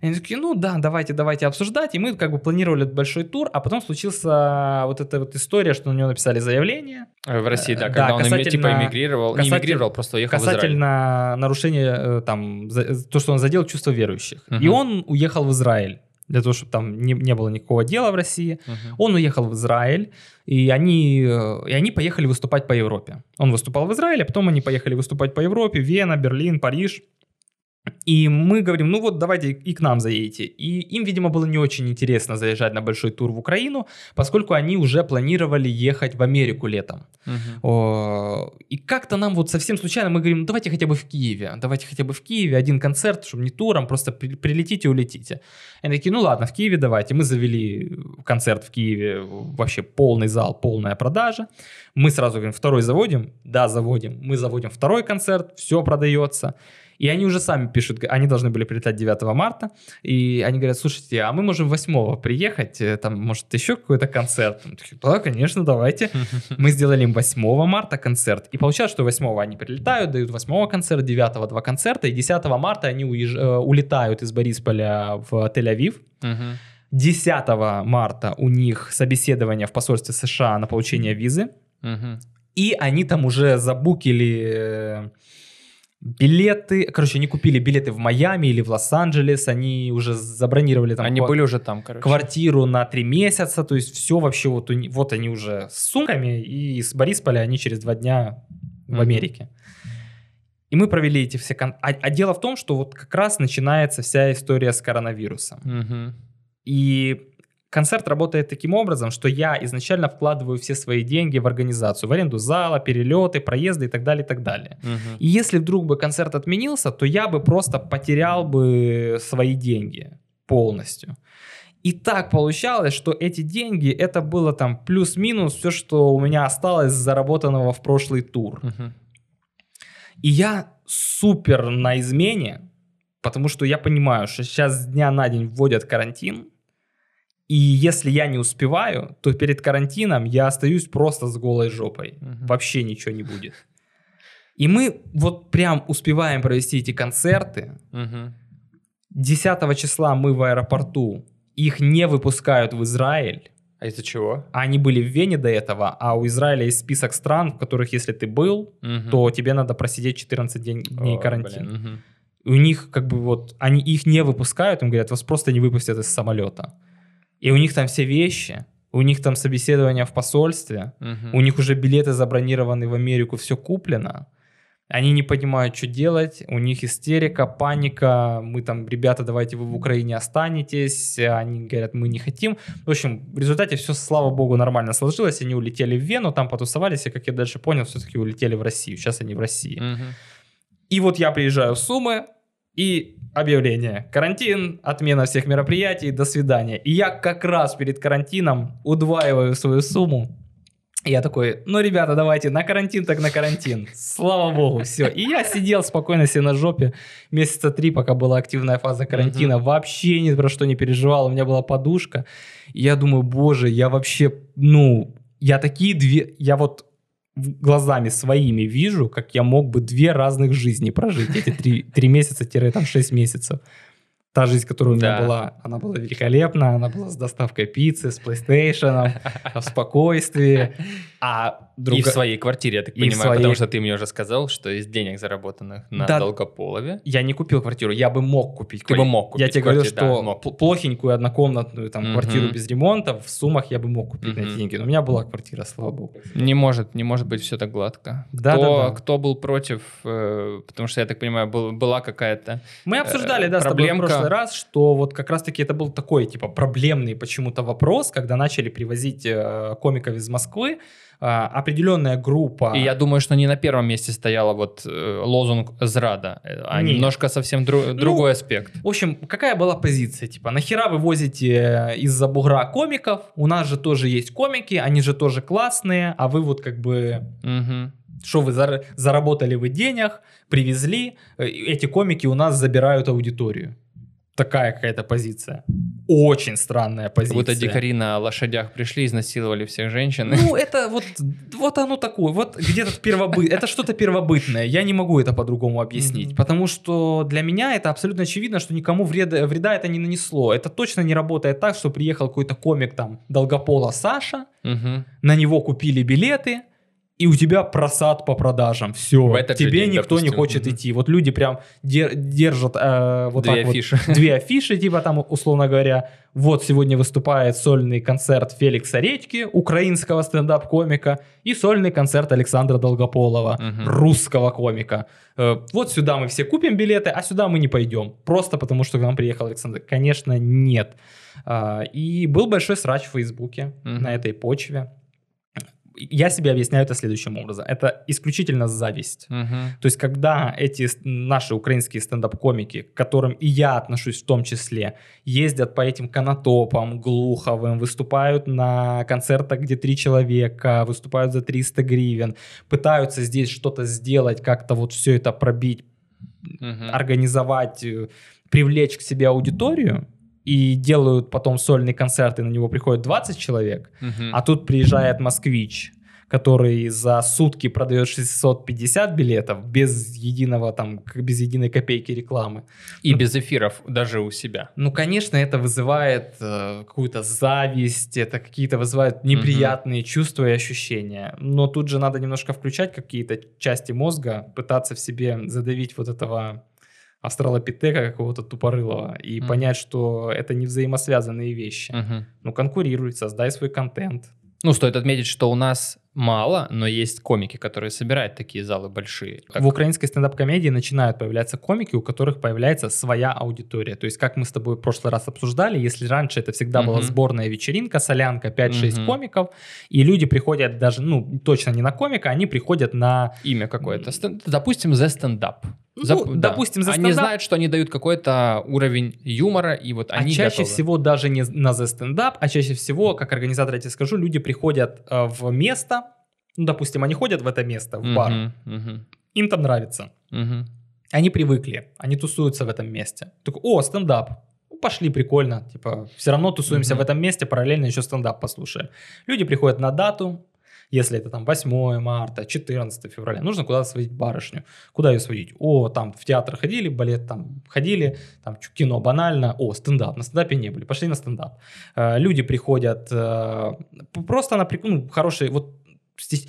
И они такие, ну да, давайте, давайте обсуждать. И мы как бы планировали этот большой тур, а потом случился вот эта вот история, что на него написали заявление В России, да, Э, когда да, он типа касательно- эмигрировал. Не эмигрировал, просто уехал касательно нарушения, э, там, за- то, что он задел чувства верующих. Мгм. И он уехал в Израиль для того, чтобы там не, не было никакого дела в России. Мгм. Он уехал в Израиль, и они, э, и они поехали выступать по Европе. Он выступал в Израиле, а потом они поехали выступать по Европе, Вена, Берлин, Париж. И мы говорим, ну вот давайте и к нам заедете. И им, видимо, было не очень интересно заезжать на большой тур в Украину, поскольку они уже планировали ехать в Америку летом. О, И как-то нам вот совсем случайно мы говорим, «Ну, давайте хотя бы в Киеве, давайте хотя бы в Киеве один концерт, чтобы не туром, просто при- прилетите, улетите. И они такие, ну ладно, в Киеве давайте. Мы завели концерт в Киеве, вообще полный зал, полная продажа. Мы сразу говорим, второй заводим? Да, заводим. Мы заводим второй концерт, все продается. И они уже сами пишут, они должны были прилетать 9 марта, и они говорят, слушайте, а мы можем 8 приехать, э, там, может, еще какой-то концерт? Мы такие, да, конечно, давайте. Мы сделали им 8 марта концерт. И получалось, что 8 они прилетают, дают 8 концерт, 9 два концерта, и 10 марта они уезж- э, улетают из Борисполя в Тель-Авив. Мгм. 10 марта у них собеседование в посольстве США на получение визы. И они там уже забукили э, билеты. Короче, они купили билеты в Майами или в Лос-Анджелес. Они уже забронировали там Они ква- были уже там, короче. квартиру на три месяца. То есть все вообще вот, у вот они уже с сумками. И с Борисполя они через два дня в Мгм. Америке. И мы провели эти все... кон- А, а дело в том, что вот как раз начинается вся история с коронавирусом. Мгм. И концерт работает таким образом, что я изначально вкладываю все свои деньги в организацию, в аренду зала, перелеты, проезды и так далее, и так далее. Мгм. И если вдруг бы концерт отменился, то я бы просто потерял бы свои деньги полностью. И так получалось, что эти деньги, это было там плюс-минус все, что у меня осталось заработанного в прошлый тур. Мгм. И я супер на измене, потому что я понимаю, что сейчас с дня на день вводят карантин, и если я не успеваю, то перед карантином я остаюсь просто с голой жопой. Мгм. Вообще ничего не будет. И мы вот прям успеваем провести эти концерты. Мгм. 10 числа мы в аэропорту. Их не выпускают в Израиль. А из-за чего? Они были в Вене до этого, а у Израиля есть список стран, в которых, если ты был, Мгм. то тебе надо просидеть 14 день- дней О, блин, мгм. И у них как бы вот, они их не выпускают, им говорят, вас просто не выпустят из самолета. И у них там все вещи, у них там собеседование в посольстве, Мгм. у них уже билеты забронированы в Америку, все куплено. Они не понимают, что делать, у них истерика, паника, мы там, ребята, давайте вы в Украине останетесь, они говорят, мы не хотим. В общем, в результате все, слава богу, нормально сложилось, они улетели в Вену, там потусовались, и, как я дальше понял, все-таки улетели в Россию, сейчас они в России. Мгм. И вот я приезжаю в Сумы, и объявление. Карантин, отмена всех мероприятий, до свидания. И я как раз перед карантином удваиваю свою сумму. И я такой, ну, ребята, давайте на карантин, так на карантин. Слава богу, все. И я сидел спокойно себе на жопе месяца три, пока была активная фаза карантина. Вообще ни про что не переживал. У меня была подушка. И я думаю, боже, я вообще, ну, я такие две... Я вот глазами своими вижу, как я мог бы две разных жизни прожить эти три, три месяца-там шесть месяцев. Та жизнь, которая у меня Да. была, она была великолепна, она была с доставкой пиццы, с PlayStation, в спокойствии. А друга... И в своей квартире, я так понимаю, своей- потому что ты мне уже сказал, что из денег, заработанных на Да. Долгополове, Я не купил квартиру, я бы мог купить. Ты бы мог Я купить тебе говорю, да, что пл- плохенькую однокомнатную там Мгм. квартиру без ремонта в суммах я бы мог купить на эти деньги. Но у меня была квартира, слава богу. не может, не может быть все так гладко. Да, кто, да, да. кто был против, э, потому что, я так понимаю, был- была какая-то... Мы обсуждали, Э, да, с тобой в проблемка. Прошлый раз, что вот как раз-таки это был такой, типа, проблемный почему-то вопрос, когда начали привозить э, комиков из Москвы, а, определенная группа... И я думаю, что не на первом месте стояла вот э, лозунг «Зрада», э, а Нет. немножко совсем дру- Ну, другой аспект. В общем, какая была позиция? Типа, нахера вы возите э, из-за бугра комиков? У нас же тоже есть комики, они же тоже классные, а вы вот как бы... Мгм. Что вы зар- заработали вы денег, привезли, э, эти комики у нас забирают аудиторию. Такая какая-то позиция. Очень странная Как позиция. будто дикари на лошадях пришли, изнасиловали всех женщин. Ну, это вот, вот оно такое, вот где-то первобыт, это что-то первобытное, я не могу это по-другому объяснить, потому что для меня это абсолютно очевидно, что никому вреда, вреда это не нанесло, это точно не работает так, что приехал какой-то комик там, Долгопола Саша, на него купили билеты, и у тебя просад по продажам, все, В этот тебе день, никто не допустим. хочет Мгм. идти, вот люди прям дер- держат э, вот Две так вот афиши. две афиши, типа там, условно говоря, вот сегодня выступает сольный концерт Феликса Редьки, украинского стендап-комика, и сольный концерт Александра Долгополова, Мгм. русского комика. Э, Вот сюда мы все купим билеты, а сюда мы не пойдем. Просто потому, что к нам приехал Александр. Конечно, нет. А, И был большой срач в Фейсбуке Мгм. на этой почве. Я себе объясняю это следующим образом. Это исключительно зависть. Мгм. То есть, когда эти наши украинские стендап-комики, к которым и я отношусь в том числе, ездят по этим канатопам, глуховым, выступают на концертах, где три человека, выступают за 300 гривен, пытаются здесь что-то сделать, как-то вот все это пробить, Мгм. организовать, э, привлечь к себе аудиторию, и делают потом сольный концерт, и на него приходит 20 человек, Мгм. а тут приезжает москвич, который за сутки продает 650 билетов без единого там, без единой копейки рекламы. И без эфиров даже у себя. Ну, конечно, это вызывает э, какую-то зависть, это какие-то вызывают неприятные чувства и ощущения. Но тут же надо немножко включать какие-то части мозга, пытаться в себе задавить вот этого австралопитека какого-то тупорылого и Мгм. понять, что это не взаимосвязанные вещи. Мгм. Ну, конкурируй, создай свой контент. Ну, стоит отметить, что у нас мало, но есть комики, которые собирают такие залы большие. Так, В украинской стендап-комедии начинают появляться комики, у которых появляется своя аудитория. То есть, как мы с тобой в прошлый раз обсуждали, если раньше это всегда была Мгм. сборная вечеринка, солянка, 5-6 Мгм. комиков, и люди приходят даже, ну, точно не на комика, они приходят на... имя какое-то. Допустим, The Stand Up. Ну, Зап- да. допустим, за Они стендап- знают, что они дают какой-то уровень юмора, и вот А они чаще готовы. всего даже не на Stand Up, а чаще всего, как организатор я тебе скажу, люди приходят э, в место, ну, допустим, они ходят в это место, в бар, им там нравится. Они привыкли, они тусуются в этом месте. Так, о, стендап. Пошли, прикольно. Типа, все равно тусуемся в этом месте, параллельно еще стендап послушаем. Люди приходят на дату, если это там 8 марта, 14 февраля, нужно куда-то сводить барышню. Куда ее сводить? О, там в театр ходили, балет там ходили, там кино банально. О, стендап. На стендапе не были, пошли на стендап. Э, люди приходят э, просто на ну, хорошие, вот здесь,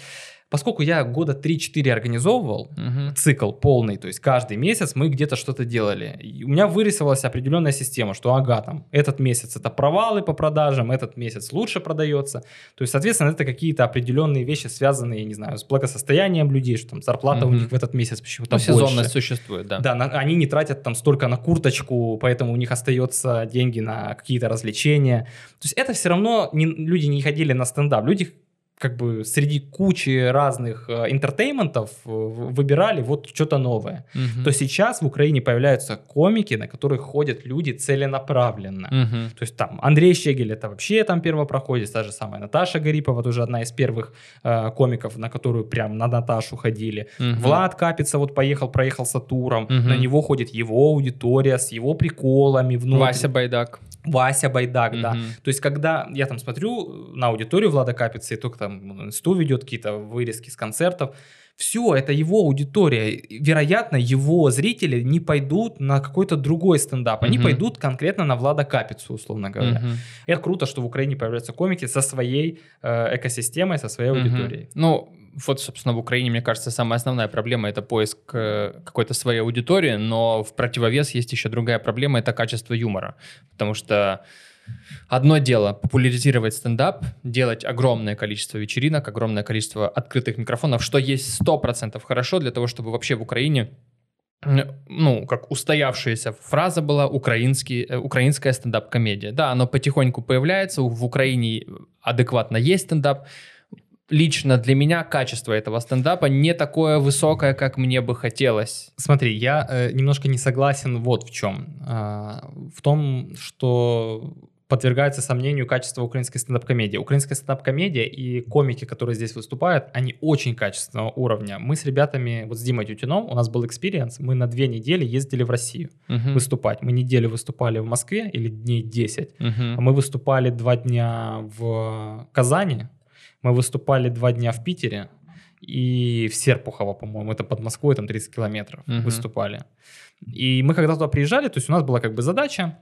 поскольку я года 3-4 организовывал, Мгм. цикл полный, то есть каждый месяц мы где-то что-то делали. И у меня вырисовалась определенная система, что ага, там, этот месяц это провалы по продажам, этот месяц лучше продается. То есть, соответственно, это какие-то определенные вещи, связанные, я не знаю, с благосостоянием людей, что там зарплата у Мгм. них в этот месяц почему-то Ну, сезонность больше. существует, да. Да, на- они не тратят там столько на курточку, поэтому у них остается деньги на какие-то развлечения. То есть это все равно не, люди не ходили на стендап, люди как бы среди кучи разных э, интертейментов э, выбирали вот что-то новое. Мгм. То сейчас в Украине появляются комики, на которых ходят люди целенаправленно. Мгм. То есть там Андрей Щегель это вообще там первопроходец, та же самая Наташа Гарипова, тоже одна из первых э, комиков, на которую прям на Наташу ходили. Мгм. Влад Капица вот поехал, проехался туром, Мгм. на него ходит его аудитория с его приколами внутри. Вася Байдак. Вася Байдак, да. Мгм. То есть, когда я там смотрю на аудиторию Влада Капицы, и только там инсту ведет какие-то вырезки с концертов, все, это его аудитория. Вероятно, его зрители не пойдут на какой-то другой стендап. Они Мгм. пойдут конкретно на Влада Капицу, условно говоря. Мгм. Это круто, что в Украине появляются комики со своей э, экосистемой, со своей Мгм. аудиторией. Ну, вот, собственно, в Украине, мне кажется, самая основная проблема это поиск э, какой-то своей аудитории, но в противовес есть еще другая проблема это качество юмора. Потому что одно дело популяризировать стендап, делать огромное количество вечеринок, огромное количество открытых микрофонов, что есть 100% хорошо для того, чтобы вообще в Украине ну, как устоявшаяся фраза была украинский, э, украинская стендап-комедия. Да, оно потихоньку появляется, в Украине адекватно есть стендап, лично для меня качество этого стендапа не такое высокое, как мне бы хотелось. Смотри, я э, немножко не согласен вот в чем. А, в том, что подвергается сомнению качество украинской стендап-комедии. Украинская стендап-комедия и комики, которые здесь выступают, они очень качественного уровня. Мы с ребятами, вот с Димой Тютюном, у нас был experience, мы на две недели ездили в Россию Мгм. выступать. Мы неделю выступали в Москве, или дней 10. Мгм. А Мы выступали два дня в Казани, мы выступали два дня в Питере и в Серпухово, по-моему, это под Москвой, там 30 километров Мгм. выступали. И мы когда туда приезжали, то есть у нас была как бы задача,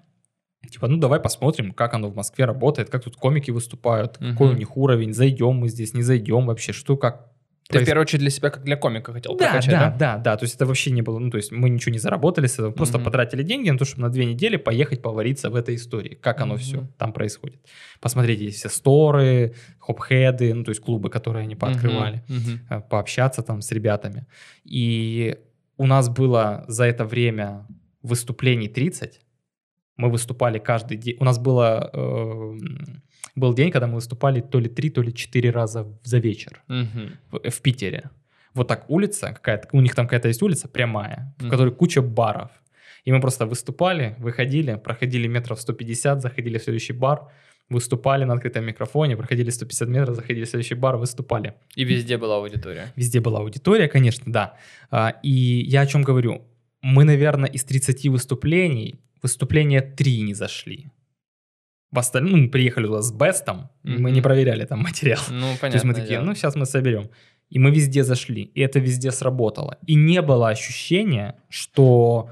типа, ну давай посмотрим, как оно в Москве работает, как тут комики выступают, какой Мгм. у них уровень, зайдем мы здесь, не зайдем вообще, что как Ты в проис- первую очередь для себя, как для комика, хотел да, прокачать, да, да? да, да, то есть это вообще не было, ну то есть мы ничего не заработали с этого, просто Мгм. потратили деньги на то, чтобы на две недели поехать повариться в этой истории, как оно Мгм. все там происходит. Посмотреть есть все сторы, хопхеды, ну то есть клубы, которые они пооткрывали. Мгм. э, пообщаться там с ребятами. И у нас было за это время выступлений 30, мы выступали каждый день, у нас было, э, был день, когда мы выступали то ли три, то ли четыре раза за вечер Мгм. в, в Питере. Вот так улица какая-то, у них там какая-то есть улица прямая, в Мгм. которой куча баров. И мы просто выступали, выходили, проходили метров 150, заходили в следующий бар, выступали на открытом микрофоне, проходили 150 метров, заходили в следующий бар, выступали. И везде была аудитория. Везде была аудитория, конечно, да. А, И я о чем говорю? Мы, наверное, из 30 выступлений, выступления 3 не зашли. В остальном, ну, мы приехали туда с бестом, и мы не проверяли там материал. Ну, понятно. То есть мы такие, ну сейчас мы соберем. И мы везде зашли, и это везде сработало. И не было ощущения, что,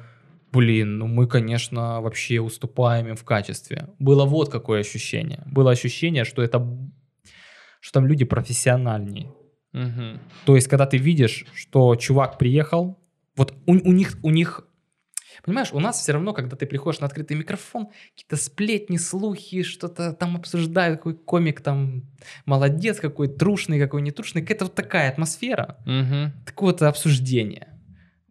блин, ну мы, конечно, вообще уступаем им в качестве. Было вот какое ощущение. Было ощущение, что это, что там люди профессиональнее. То есть, когда ты видишь, что чувак приехал, вот у, у них, у них Понимаешь, у нас все равно, когда ты приходишь на открытый микрофон, какие-то сплетни, слухи, что-то там обсуждают, какой комик там молодец, какой трушный, какой не трушный. Это вот такая атмосфера, Мгм. такое вот обсуждение.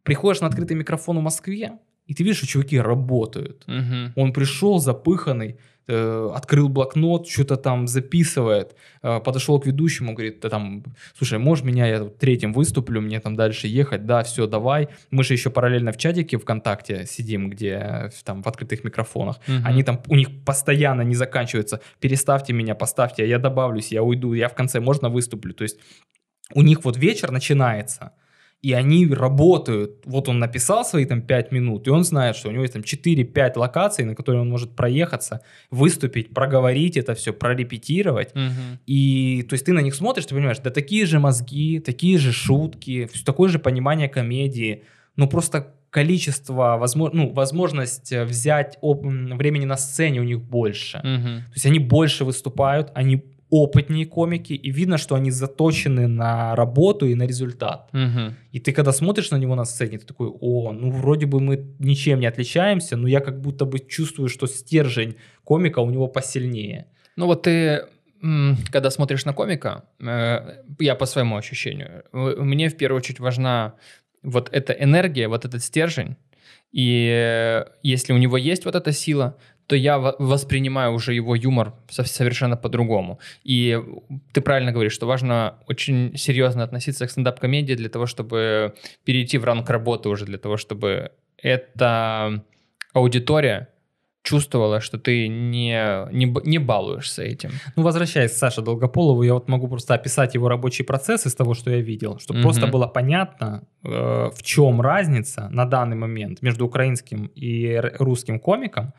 Приходишь на открытый микрофон в Москве, и ты видишь, что чуваки работают. Мгм. Он пришел запыханный, э, открыл блокнот, что-то там записывает, э, подошел к ведущему, говорит, да там, слушай, можешь меня, я третьим выступлю, мне там дальше ехать, да, все, давай. Мы же еще параллельно в чатике ВКонтакте сидим, где э, там в открытых микрофонах. Мгм. Они там, у них постоянно не заканчиваются, переставьте меня, поставьте, я добавлюсь, я уйду, я в конце, можно выступлю. То есть у них вот вечер начинается, и они работают. Вот он написал свои там 5 минут, и он знает, что у него есть там 4-5 локаций, на которые он может проехаться, выступить, проговорить это все, прорепетировать. Мгм. И то есть ты на них смотришь, ты понимаешь, да такие же мозги, такие же шутки, всё такое же понимание комедии. Ну просто количество, возможно, ну, возможность э, взять м, времени на сцене у них больше. Мгм. То есть они больше выступают, они опытнее комики, и видно, что они заточены на работу и на результат. Мгм. И ты когда смотришь на него на сцене, ты такой, о, ну вроде бы мы ничем не отличаемся, но я как будто бы чувствую, что стержень комика у него посильнее. Ну вот ты, когда смотришь на комика, э, я по своему ощущению, э, мне в первую очередь важна вот эта энергия, вот этот стержень. И э, если у него есть вот эта сила, то я во- воспринимаю уже его юмор со- совершенно по-другому. И ты правильно говоришь, что важно очень серьезно относиться к стендап-комедии для того, чтобы перейти в ранг работы уже, для того, чтобы эта аудитория чувствовала, что ты не, не, не балуешься этим. Ну, возвращаясь к Саше Долгополову, я вот могу просто описать его рабочий процесс из того, что я видел, чтобы Мгм. просто было понятно, э, в чем разница на данный момент между украинским и русским комиком.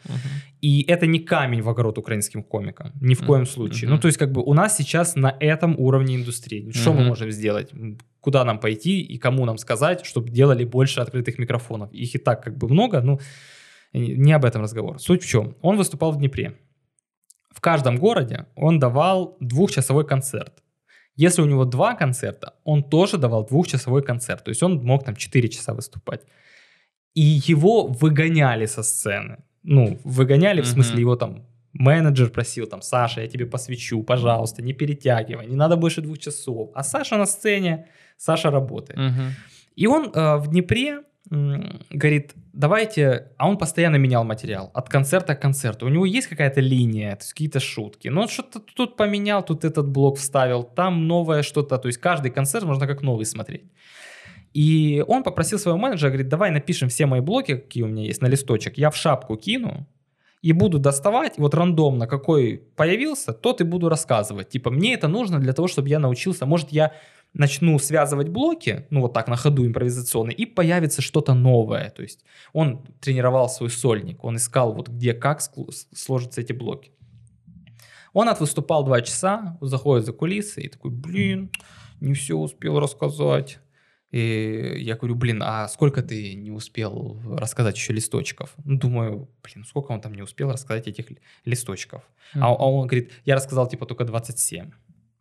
И это не камень в огород украинским комикам, ни в Мгм. коем случае. Ну, то есть, как бы у нас сейчас на этом уровне индустрии. Что мы Мгм. можем сделать? Куда нам пойти и кому нам сказать, чтобы делали больше открытых микрофонов? Их и так как бы много, ну, не об этом разговор. Суть в чем? Он выступал в Днепре. В каждом городе он давал двухчасовой концерт. Если у него два концерта, он тоже давал двухчасовой концерт. То есть он мог там 4 часа выступать. И его выгоняли со сцены. Ну, выгоняли, в смысле, его там менеджер просил, там, Саша, я тебе посвечу, пожалуйста, не перетягивай, не надо больше двух часов. А Саша на сцене, Саша работает. И он э, в Днепре говорит, давайте, а он постоянно менял материал от концерта к концерту. У него есть какая-то линия, то есть какие-то шутки. Но он что-то тут поменял, тут этот блок вставил, там новое что-то. То есть каждый концерт можно как новый смотреть. И он попросил своего менеджера, говорит, давай напишем все мои блоки, какие у меня есть, на листочек. Я в шапку кину и буду доставать, вот рандомно какой появился, тот и буду рассказывать. Типа, мне это нужно для того, чтобы я научился. Может, я начну связывать блоки, ну вот так на ходу импровизационно, и появится что-то новое. То есть он тренировал свой сольник, он искал вот где как сложатся эти блоки. Он отвыступал два часа, заходит за кулисы и такой, блин, не все успел рассказать. И я говорю, блин, а сколько ты не успел рассказать еще листочков? Ну, думаю, блин, сколько он там не успел рассказать этих ли- листочков? А, а он говорит, я рассказал типа только 27.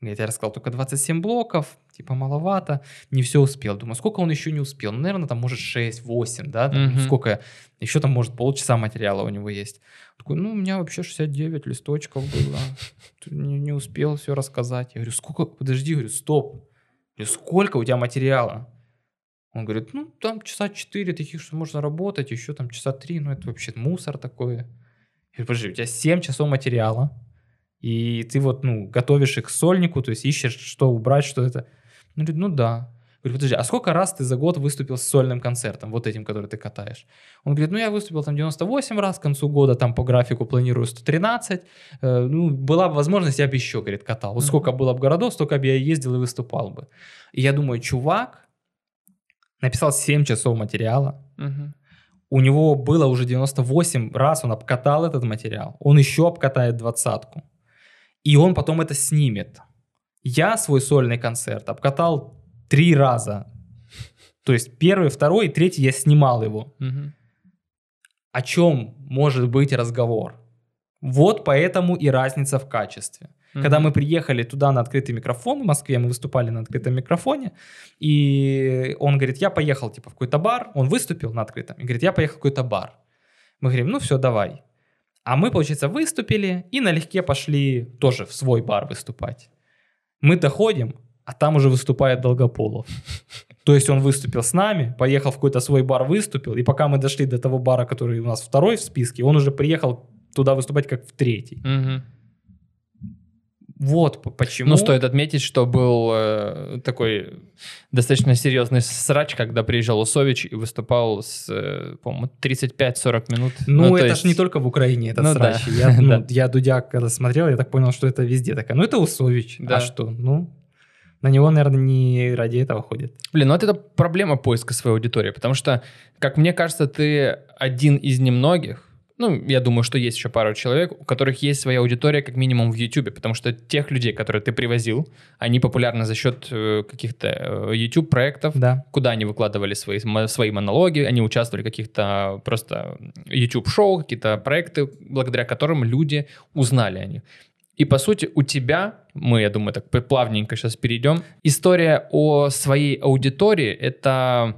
Я рассказал только 27 блоков, типа маловато, не все успел. Думаю, сколько он еще не успел? Ну, наверное, там может 6-8, да, там, Мгм. сколько, еще там может полчаса материала у него есть. Такой, ну, у меня вообще 69 листочков было, не, не успел все рассказать. Я говорю, сколько, подожди, говорю, стоп. Я говорю, сколько у тебя материала? Он говорит, ну, там часа 4 таких, что можно работать, еще там часа 3, ну, это вообще мусор такой. Я говорю, подожди, у тебя 7 часов материала, и ты вот, ну, готовишь их к сольнику, то есть ищешь, что убрать, что это. Он говорит, ну да. Говорю, подожди, а сколько раз ты за год выступил с сольным концертом, вот этим, который ты катаешь? Он говорит, ну я выступил там 98 раз, к концу года там по графику планирую 113. Э, ну, была бы возможность, я бы еще, говорит, катал. Вот сколько было бы городов, столько бы я ездил и выступал бы. И я думаю, чувак написал 7 часов материала, у него было уже 98 раз, он обкатал этот материал, он еще обкатает двадцатку, и он потом это снимет. Я свой сольный концерт обкатал три раза. То есть первый, второй и третий я снимал его. Мгм. О чем может быть разговор? Вот поэтому и разница в качестве. Мгм. Когда мы приехали туда на открытый микрофон в Москве, мы выступали на открытом микрофоне, и он говорит, я поехал типа в какой-то бар, он выступил на открытом, и говорит, я поехал в какой-то бар. Мы говорим, ну все, давай. А мы, получается, выступили и налегке пошли тоже в свой бар выступать. Мы доходим, а там уже выступает Долгополов. То есть он выступил с нами, поехал в какой-то свой бар, выступил, и пока мы дошли до того бара, который у нас второй в списке, он уже приехал туда выступать как в третий. Мгм. Вот п- почему. Ну, стоит отметить, что был э, такой достаточно серьезный срач, когда приезжал Усович и выступал с, э, по-моему, 35-40 минут. Ну, то это есть- ж не только в Украине, это Ну срач. да. Я, ну, Да. я Дудя, когда смотрел, я так понял, что это везде такая. Ну, это Усович. Да. А что? Ну, на него, наверное, не ради этого ходит. Блин, ну вот это проблема поиска своей аудитории, потому что, как мне кажется, ты один из немногих, ну, я думаю, что есть еще пару человек, у которых есть своя аудитория как минимум в YouTube, потому что тех людей, которые ты привозил, они популярны за счет э, каких-то э, YouTube-проектов, Да. куда они выкладывали свои, свои монологи, они участвовали в каких-то просто YouTube-шоу, какие-то проекты, благодаря которым люди узнали о них. И, по сути, у тебя, мы, я думаю, так плавненько сейчас перейдем, история о своей аудитории — это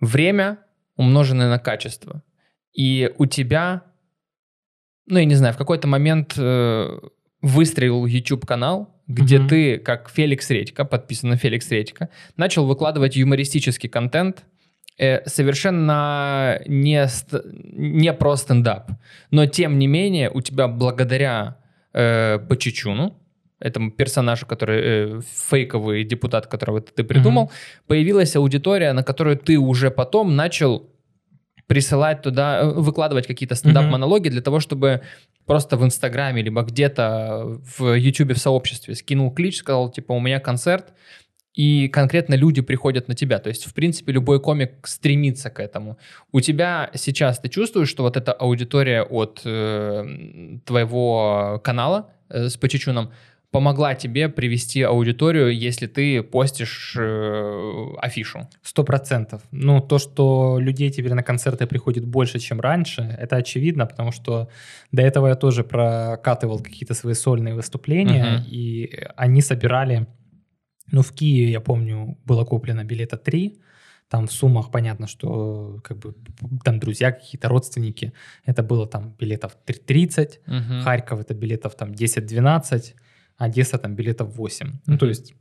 время, умноженное на качество. И у тебя, ну, я не знаю, в какой-то момент э, выстрелил YouTube-канал, где Мгм. ты, как Феликс Редько, подписан на Феликс Редько, начал выкладывать юмористический контент, э, совершенно не, не про стендап. Но, тем не менее, у тебя благодаря э, Почечуну, этому персонажу, который э, фейковый депутат, которого ты придумал, появилась аудитория, на которую ты уже потом начал присылать туда, э, выкладывать какие-то стендап-монологи для того, чтобы просто в Инстаграме, либо где-то в Ютубе в сообществе скинул клич, сказал, типа, у меня концерт, и конкретно люди приходят на тебя. То есть, в принципе, любой комик стремится к этому. У тебя сейчас ты чувствуешь, что вот эта аудитория от э, твоего канала э, с Почечуном помогла тебе привести аудиторию, если ты постишь э, афишу? Сто процентов. Ну, то, что людей теперь на концерты приходит больше, чем раньше, это очевидно, потому что до этого я тоже прокатывал какие-то свои сольные выступления, Мгм. и они собирали, ну, в Киеве, я помню, было куплено билета 3, там в суммах понятно, что как бы там друзья какие-то, родственники, это было там билетов 30, Мгм. Харьков это билетов там 10-12, Одесса там билетов 8. Ну, то есть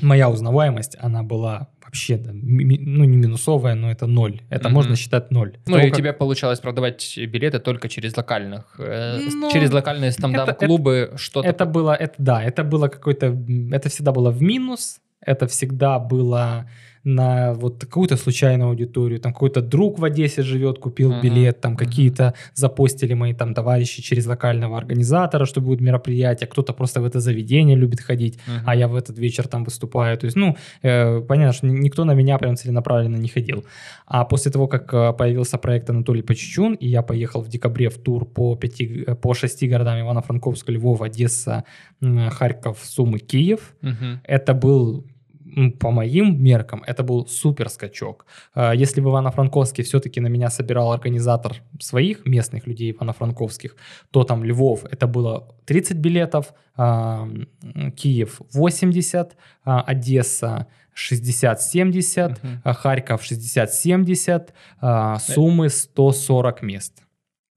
моя узнаваемость, она была вообще, ну, не минусовая, но это ноль. Это Мгм. можно считать ноль. Ну, Того, и как- тебе получалось продавать билеты только через локальных, э, Ну, через локальные стендап-клубы, что-то. Это было, это, да, это было какой-то, это всегда было в минус, это всегда было на вот какую-то случайную аудиторию, там какой-то друг в Одессе живет, купил Мгм, билет, там какие-то запостили мои там товарищи через локального организатора, что будет мероприятие, кто-то просто в это заведение любит ходить, Мгм. а я в этот вечер там выступаю. То есть, ну, э, понятно, что ни- никто на меня прям целенаправленно не ходил. А после того, как э, появился проект Анатолий Почечун, и я поехал в декабре в тур по, пяти, э, по шести городам Ивано-Франковска, Львов, Одесса, Харьков, Сумы, Киев, Мгм. это был по моим меркам, это был супер скачок. А, Если в Ивано-Франковске все-таки на меня собирал организатор своих местных людей Ивано-Франковских, то там Львов это было 30 билетов, а, Киев 80, а, Одесса 60-70, Мгм. а, Харьков 60-70, а, Сумы 140 мест.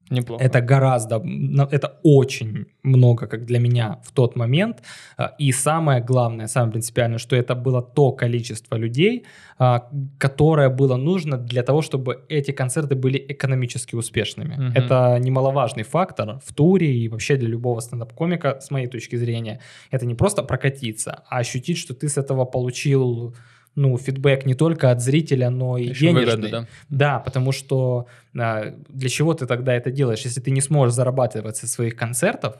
Неплохо. Это гораздо, это очень много, как для меня в тот момент. А, И самое главное, самое принципиальное, что это было то количество людей, а, которое было нужно для того, чтобы эти концерты были экономически успешными. Мгм. Это немаловажный фактор в туре и вообще для любого стендап-комика, с моей точки зрения. Это не просто прокатиться, а ощутить, что ты с этого получил ну, фидбэк не только от зрителя, но и Еще денежный. выгоду, да? Да, потому что а, для чего ты тогда это делаешь? Если ты не сможешь зарабатывать со своих концертов,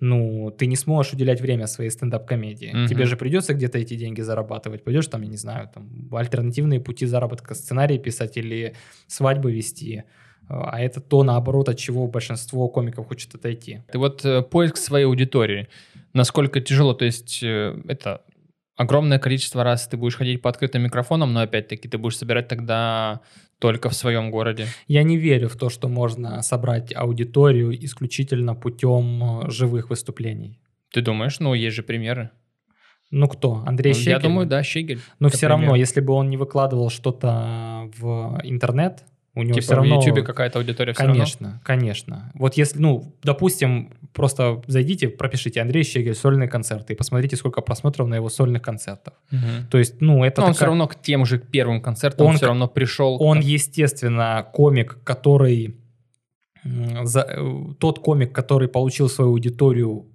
ну, ты не сможешь уделять время своей стендап-комедии. Мгм. Тебе же придется где-то эти деньги зарабатывать. Пойдешь там, я не знаю, там, альтернативные пути заработка, сценарий писать или свадьбы вести. А это то, наоборот, от чего большинство комиков хочет отойти. Ты вот э, поиск своей аудитории, насколько тяжело, то есть э, это огромное количество раз ты будешь ходить по открытым микрофонам, но опять-таки ты будешь собирать тогда только в своем городе. Я не верю в то, что можно собрать аудиторию исключительно путем э, живых выступлений. Ты думаешь? Ну, есть же примеры. Ну кто? Андрей Ну, Щегель? Я думаю, да, Щегель. Но это все равно, пример. если бы он не выкладывал что-то в интернет, у него Типа все равно... в Ютубе какая-то аудитория все равно. Конечно, конечно. Вот если, ну, допустим, просто зайдите, пропишите Андрей Щегель сольные концерты и посмотрите, сколько просмотров на его сольных концертах. Мгм. То есть, ну, это Но он такая- все равно к тем же первым концертам Он все к- равно пришел. Он, естественно, комик, который... за- э, тот комик, который получил свою аудиторию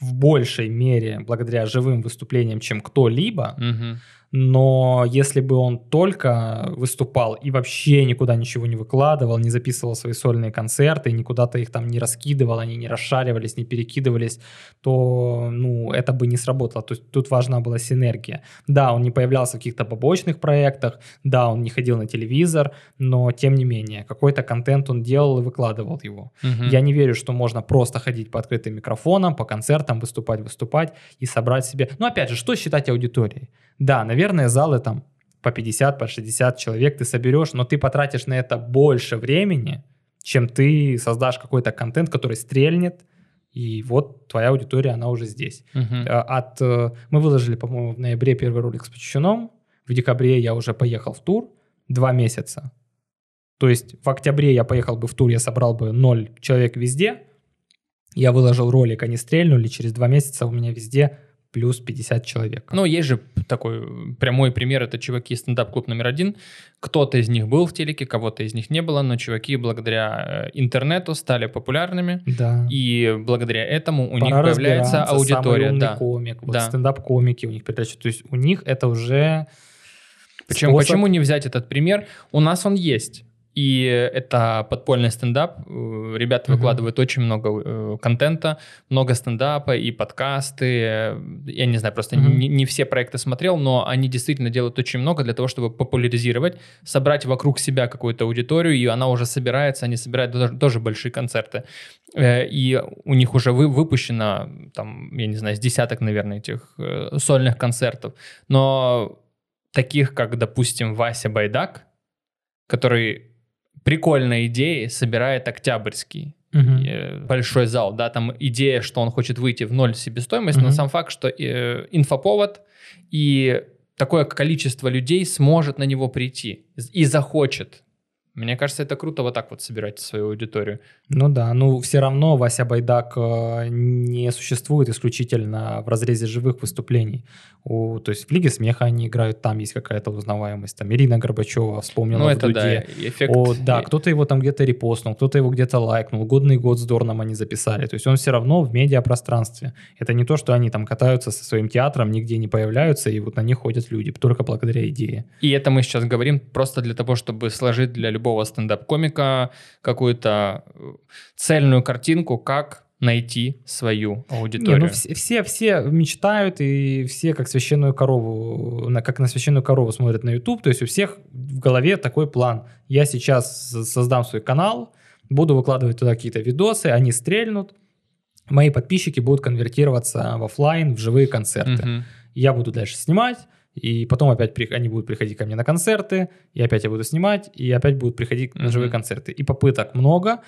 в большей мере благодаря живым выступлениям, чем кто-либо, Мгм. Но если бы он только выступал и вообще никуда ничего не выкладывал, не записывал свои сольные концерты, никуда-то их там не раскидывал, они не расшаривались, не перекидывались, то ну, это бы не сработало. То есть тут важна была синергия. Да, он не появлялся в каких-то побочных проектах, да, он не ходил на телевизор, но тем не менее, какой-то контент он делал и выкладывал его. Мгм. Я не верю, что можно просто ходить по открытым микрофонам, по концертам, выступать, выступать и собрать себе... Ну, опять же, что считать аудиторией? Да, наверное, залы там по 50, по 60 человек ты соберешь, но ты потратишь на это больше времени, чем ты создашь какой-то контент, который стрельнет, и вот твоя аудитория, она уже здесь. А, От, э, мы выложили, по-моему, в ноябре первый ролик с Почищуном, в декабре я уже поехал в тур, два месяца. То есть в октябре я поехал бы в тур, я собрал бы ноль человек везде, я выложил ролик, они стрельнули, через два месяца у меня везде плюс 50 человек. Ну, есть же такой прямой пример, это чуваки стендап-клуб номер один. Кто-то из них был в телеке, кого-то из них не было, но чуваки благодаря э, интернету стали популярными, да. и благодаря этому у них Пора появляется разбираться, аудитория. Самый Да. комик, вот Да. стендап-комики у них передача. То есть у них это уже Почему, способ- почему не взять этот пример? У нас он есть. И это подпольный стендап. Э, Ребята Мгм. выкладывают очень много э, контента, много стендапа и подкасты. Э, Я не знаю, просто Мгм. не, не все проекты смотрел, но они действительно делают очень много для того, чтобы популяризировать, собрать вокруг себя какую-то аудиторию, и она уже собирается, они собирают тоже, тоже большие концерты. Э, И у них уже вы, выпущено, там, я не знаю, с десяток, наверное, этих э, сольных концертов. Но таких, как, допустим, Вася Байдак, который прикольной идеей собирает Октябрьский э, большой зал, да, там идея, что он хочет выйти в ноль себестоимость, но Мгм. сам факт, что э, инфоповод и такое количество людей сможет на него прийти и захочет. Мне кажется, это круто вот так вот собирать свою аудиторию. Ну да, ну все равно Вася Байдак э, не существует исключительно в разрезе живых выступлений. У, то есть в Лиге смеха они играют, там есть какая-то узнаваемость. Там Ирина Горбачева вспомнила ну, в это да, Дуде. эффект. О, да, кто-то его там где-то репостнул, кто-то его где-то лайкнул. Годный год с Дорном они записали. То есть он все равно в медиапространстве. Это не то, что они там катаются со своим театром, нигде не появляются, и вот на них ходят люди, только благодаря идее. И это мы сейчас говорим просто для того, чтобы сложить для любого стендап-комика какую-то э, цельную картинку, как найти свою Не, аудиторию. ну все, все, все мечтают, и все как священную корову, на, как на священную корову смотрят на YouTube. То есть у всех в голове такой план. Я сейчас создам свой канал, буду выкладывать туда какие-то видосы, они стрельнут, мои подписчики будут конвертироваться в оффлайн, в живые концерты. Мгм. Я буду дальше снимать, и потом опять при- они будут приходить ко мне на концерты, и опять я буду снимать, и опять будут приходить на живые концерты. И попыток много,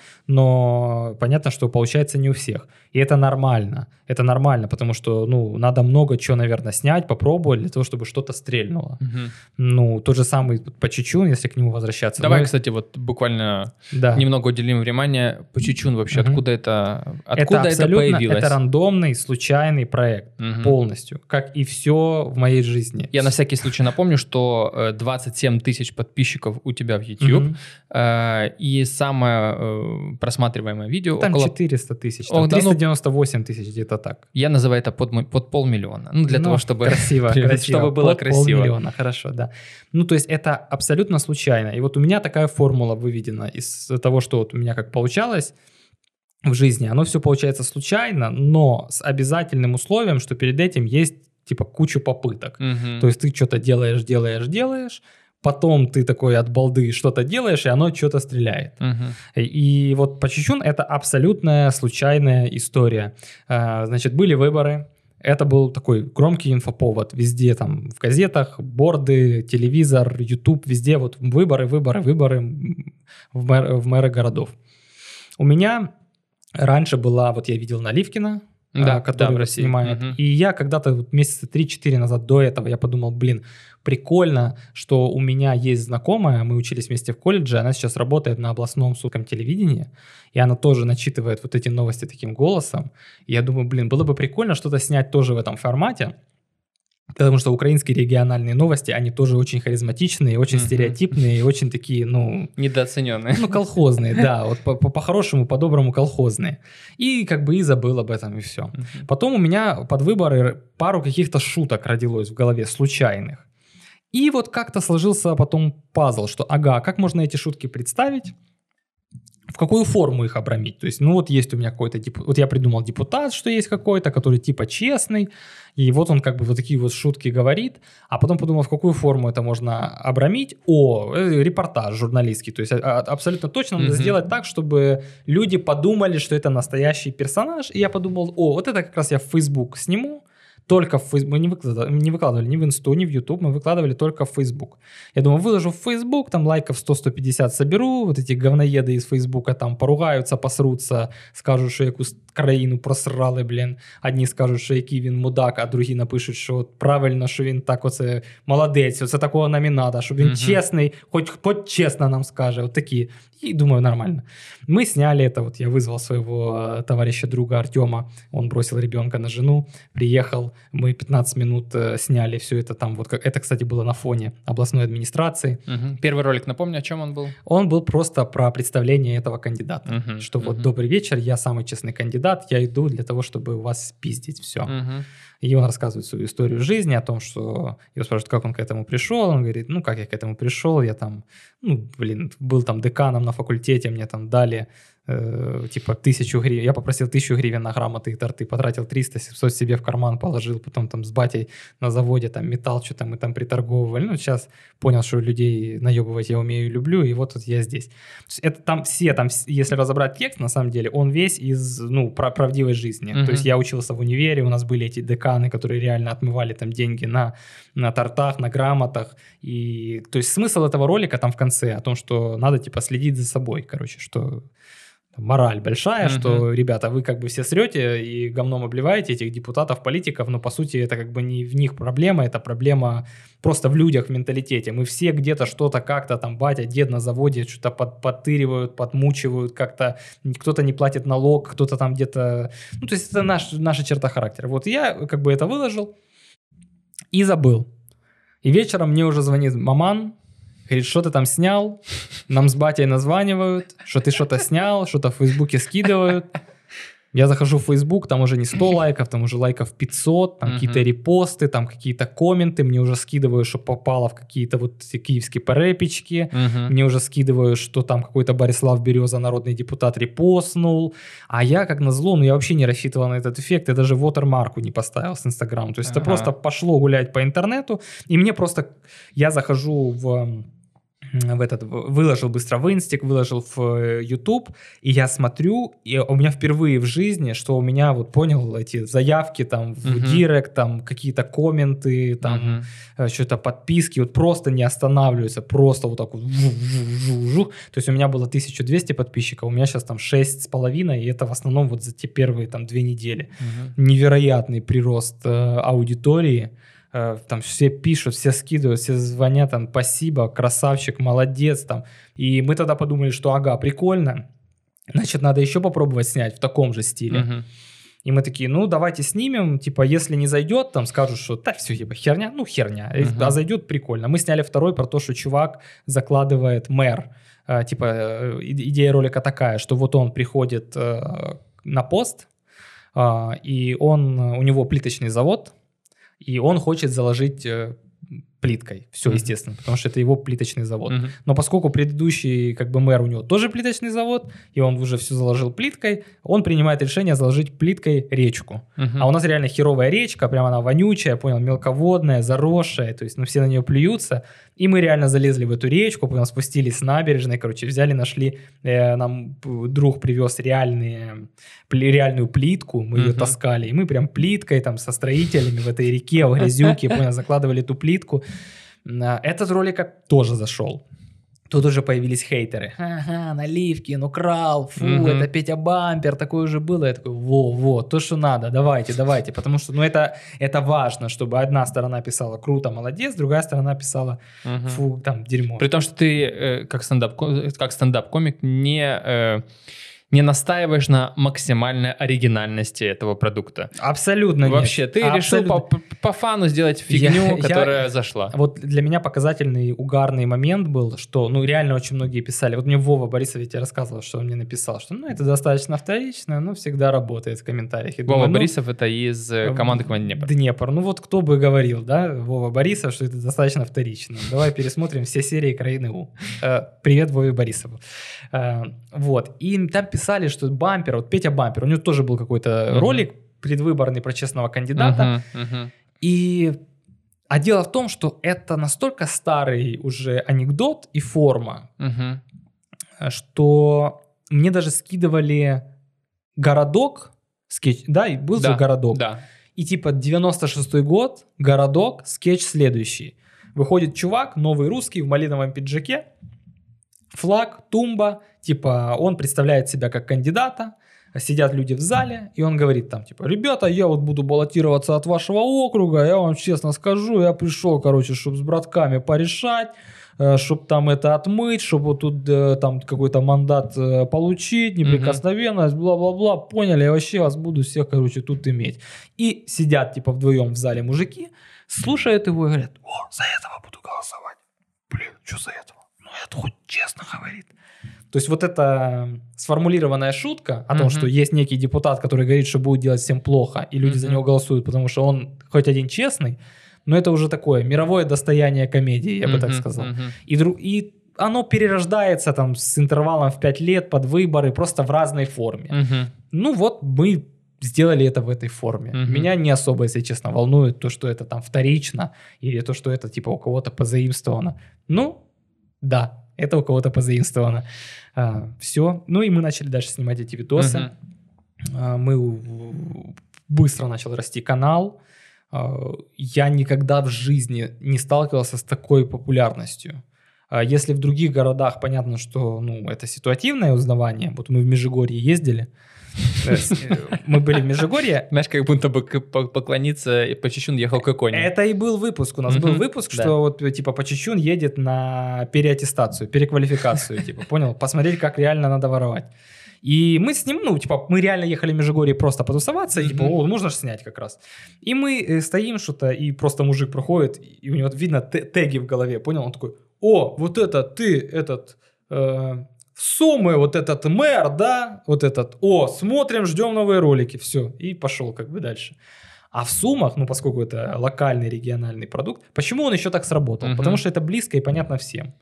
но понятно, что получается не у всех. И это нормально. Это нормально, потому что, ну, надо много чего, наверное, снять, попробовать для того, чтобы что-то стрельнуло. Мгм. Ну, тот же самый Почечун, если к нему возвращаться. Давай, Ну, кстати, вот буквально да. немного уделим внимание Почечун вообще, Мгм. откуда это, откуда это, абсолютно, появилось? Это рандомный, случайный проект. Мгм. Полностью. Как и все в моей жизни. Я на всякий случай напомню, что э, 27 тысяч подписчиков у тебя в YouTube, э, и самое э, просматриваемое видео Там около... 400 тысяч, О, там ну- 398 тысяч где-то так. Я называю это под, под полмиллиона. Ну, для Ну, того, чтобы... красиво, чтобы было Под красиво. полмиллиона, хорошо, да. Ну, то есть это абсолютно случайно. И вот у меня такая формула выведена из того, что вот у меня как получалось в жизни. Оно все получается случайно, но с обязательным условием, что перед этим есть типа кучу попыток. Мгм. То есть ты что-то делаешь, делаешь, делаешь, потом ты такой от балды что-то делаешь, и оно что-то стреляет. Мгм. И вот Почечун — это абсолютная случайная история. А, Значит, были выборы, это был такой громкий инфоповод. Везде там в газетах, борды, телевизор, YouTube, везде вот выборы, выборы, выборы в, мэр, в мэры городов. У меня раньше была, вот я видел Наливкина, Да, а, который да, в России. снимает. Мгм. И я когда-то вот месяца 3-4 назад до этого я подумал, блин, прикольно, что у меня есть знакомая, мы учились вместе в колледже, она сейчас работает на областном судском телевидении, и она тоже начитывает вот эти новости таким голосом. И я думаю, блин, было бы прикольно что-то снять тоже в этом формате, потому что украинские региональные новости, они тоже очень харизматичные, очень Мгм. стереотипные, очень такие, ну, Недооцененные. ну, колхозные, да, вот по- по- по-хорошему, по-доброму колхозные. И как бы и забыл об этом, и все. Мгм. Потом у меня под выборы пару каких-то шуток родилось в голове, случайных. И вот как-то сложился потом пазл, что ага, как можно эти шутки представить, в какую форму их обрамить. То есть, ну вот есть у меня какой-то, деп- вот я придумал депутат, что есть какой-то, который типа честный, и вот он как бы вот такие вот шутки говорит, а потом подумал, в какую форму это можно обрамить. О, э, репортаж журналистский. То есть а- а- абсолютно точно надо сделать так, чтобы люди подумали, что это настоящий персонаж. И я подумал, о, вот это как раз я в Facebook сниму, только в Facebook, мы не выкладывали, не выкладывали ни в Инсту, ни в YouTube, мы выкладывали только в Facebook. Я думаю, выложу в Facebook, там лайков 100-150 соберу, вот эти говноеды из Фейсбука там поругаются, посрутся, скажут, що якусь країну просрали, блін. Одні скажуть, що який він мудак, а другі напишуть, що от правильно, що він так оце молодець, оце такого нам і надо, щоб він Мгм. чесний, хоч, хоч чесно нам скаже, от такі. И думаю, нормально. Мы сняли это, вот я вызвал своего э, товарища, друга Артема, он бросил ребенка на жену, приехал, мы 15 минут э, сняли все это там, вот это, кстати, было на фоне областной администрации. Мгм. Первый ролик, напомню, о чем он был? Он был просто про представление этого кандидата, Мгм, что вот мгм. добрый вечер, я самый честный кандидат, я иду для того, чтобы у вас спиздить все. Мгм. И он рассказывает свою историю жизни, о том, что его спрашивают, как он к этому пришел. Он говорит, ну, как я к этому пришел, я там, ну, блин, был там деканом на факультете, мне там дали э, типа тысячу гривен. Я попросил тысячу гривен на грамоты и торты, потратил 300-700 себе в карман, положил, потом там с батей на заводе там металл, что-то мы там приторговывали. Ну, сейчас понял, что людей наебывать я умею и люблю, и вот тут я здесь. Это там все, там, если разобрать текст, на самом деле, он весь из, ну, про- правдивой жизни. Мгм. То есть я учился в универе, у нас были эти деканы, которые реально отмывали там деньги на, на тортах, на грамотах. И, то есть смысл этого ролика там в конце о том, что надо типа следить за собой, короче, что мораль большая, Мгм. что, ребята, вы как бы все срете и говном обливаете этих депутатов, политиков, но по сути это как бы не в них проблема, это проблема просто в людях, в менталитете. Мы все где-то что-то как-то там, батя, дед на заводе что-то под, подтыривают, подмучивают, как-то кто-то не платит налог, кто-то там где-то... Ну, то есть это наш, наша черта характера. Вот я как бы это выложил и забыл. И вечером мне уже звонит маман, говорит, что ты там снял? Нам с батей названивают, что ты что-то снял, что-то в Фейсбуке скидывают. Я захожу в Фейсбук, там уже не 100 лайков, там уже лайков 500, там Мгм. какие-то репосты, там какие-то комменты, мне уже скидывают, что попало в какие-то вот эти киевские перепечки. Мгм. Мне уже скидывают, что там какой-то Борислав Береза, народный депутат, репостнул. А я, как назло, ну я вообще не рассчитывал на этот эффект. Я даже вотермарку не поставил с Инстаграма. То есть это Ага. просто пошло гулять по интернету. И мне просто... Я захожу в в этот, выложил быстро в Инстик, выложил в э, YouTube, и я смотрю, и у меня впервые в жизни, что у меня, вот понял, эти заявки там в Мгм. Директ, там какие-то комменты, там Мгм. э, что-то подписки, вот просто не останавливаются, просто вот так вот жух-жух-жух. То есть у меня было 1200 подписчиков, у меня сейчас там 6,5, и это в основном вот за те первые там две недели. Мгм. Невероятный прирост э, аудитории, Э, там все пишут, все скидывают, все звонят, там, спасибо, красавчик, молодец, там. И мы тогда подумали, что ага, прикольно, значит, надо еще попробовать снять в таком же стиле. И мы такие, ну, давайте снимем, типа, если не зайдет, там скажут, что да, все, типа, херня, ну, херня, Мгм. а зайдет, прикольно. Мы сняли второй про то, что чувак закладывает мэр, Э, типа, э, идея ролика такая, что вот он приходит э, на пост, а, и он, э, у него плиточный завод, и он хочет заложить э, плиткой. Все, Мгм. естественно, потому что это его плиточный завод. Мгм. Но поскольку предыдущий как бы мэр у него тоже плиточный завод, и он уже все заложил плиткой, он принимает решение заложить плиткой речку. Мгм. А у нас реально херовая речка, прям она вонючая, понял, мелководная, заросшая, то есть, ну, все на нее плюются. И мы реально залезли в эту речку, понял, спустились с набережной, короче, взяли, нашли, э, нам друг привез реальные, пли- реальную плитку, мы ее Мгм. таскали, и мы прям плиткой там со строителями в этой реке, в грязюке, понял, закладывали эту плитку. Этот ролик тоже зашел. Тут уже появились хейтеры. Ага, Наливкин украл, фу, Мгм. это Петя Бампер, такое уже было. Я такой, во, во, то, что надо, давайте, давайте. Потому что, ну, это, это важно, чтобы одна сторона писала круто, молодец, другая сторона писала, Мгм. фу, там, дерьмо. При том, что ты э, как стендап как стендап-комик не э, не настаиваешь на максимальной оригинальности этого продукта. Абсолютно нет. Вообще, ты решил Абсолютно. по, по фану сделать Я- фигню, я- которая зашла. Вот для меня показательный угарный момент был, что, ну, реально очень многие писали. Вот мне Вова Борисов ведь рассказывал, что он мне написал, что, ну, это достаточно вторично, но всегда работает в комментариях. И Вова думаю, ну, Борисов это из э, команды команды Днепр. Днепр. Ну вот кто бы говорил, да, Вова Борисов, что это достаточно вторично. Давай пересмотрим все серии Краины У. Э, Привет Вове Борисову. Э, Вот. И там писали, что Бампер, вот Петя Бампер, у него тоже был какой-то Мгм. ролик предвыборный про честного кандидата. Мгм, мгм. И а дело в том, что это настолько старый уже анекдот и форма, э, что мне даже скидывали городок, скетч, да, и был Да, же городок. Да. И типа 96-й год, городок, скетч следующий. Выходит чувак, новый русский в малиновом пиджаке, флаг, тумба, типа он представляет себя как кандидата, сидят люди в зале, и он говорит там, типа, ребята, я вот буду баллотироваться от вашего округа, я вам честно скажу, я пришел, короче, чтобы с братками порешать, чтобы там это отмыть, чтобы вот тут э, там какой-то мандат э, получить, неприкосновенность, бла-бла-бла, поняли, я вообще вас буду всех, короче, тут иметь. И сидят, типа, вдвоем в зале мужики, слушают его и говорят, о, за этого буду голосовать. Блин, что за этого? Ну, это хоть честно говорит. То есть вот эта сформулированная шутка о том, Мгм. что есть некий депутат, который говорит, что будет делать всем плохо, и люди за Мгм. него голосуют, потому что он хоть один честный, но это уже такое мировое достояние комедии, я бы так сказал. И, дру- и оно перерождается там с интервалом в 5 лет под выборы, просто в разной форме. Ну вот мы сделали это в этой форме. Мгм. Меня не особо, если честно, волнует то, что это там вторично, или то, что это типа у кого-то позаимствовано. Ну, да, это у кого-то позаимствовано. Все. Ну и мы начали дальше снимать эти видосы. Мгм. А, мы быстро начал расти канал. А, Я никогда в жизни не сталкивался с такой популярностью. А Если в других городах понятно, что ну, это ситуативное узнавание, вот мы в Межигорье ездили, э, мы были в Межигорье, Знаешь, как будто бы поклониться и по чечун ехал к иконе. это и был выпуск. У нас был выпуск, что вот типа Почечун едет на переаттестацию, переквалификацию, типа, понял? Посмотреть, как реально надо воровать. И мы с ним, ну, типа, мы реально ехали в Межигорье просто потусоваться, и, типа, о, можно же снять как раз. И мы э, стоим что-то, и просто мужик проходит, и у него видно те- теги в голове, понял? Он такой, о, вот это ты, этот, э, Сумы, вот этот мэр, да, вот этот, о, смотрим, ждем новые ролики, все, и пошел как бы дальше. А в Сумах, ну, поскольку это локальный региональный продукт, почему он еще так сработал? Мгм. Потому что это близко и понятно всем.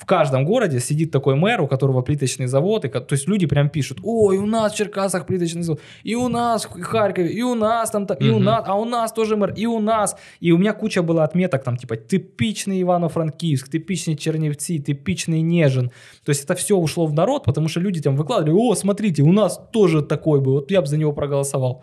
В каждом городе сидит такой мэр, у которого плиточный завод, и, то есть люди прям пишут, ой, у нас в Черкасах плиточный завод, и у нас в Харькове, и у нас там, та- и у нас, а у нас тоже мэр, и у нас. И у меня куча была отметок там, типа, типичный Ивано-Франкивск, типичный Черневцы, типичный Нежин. То есть это все ушло в народ, потому что люди там выкладывали, о, смотрите, у нас тоже такой был, вот я бы за него проголосовал.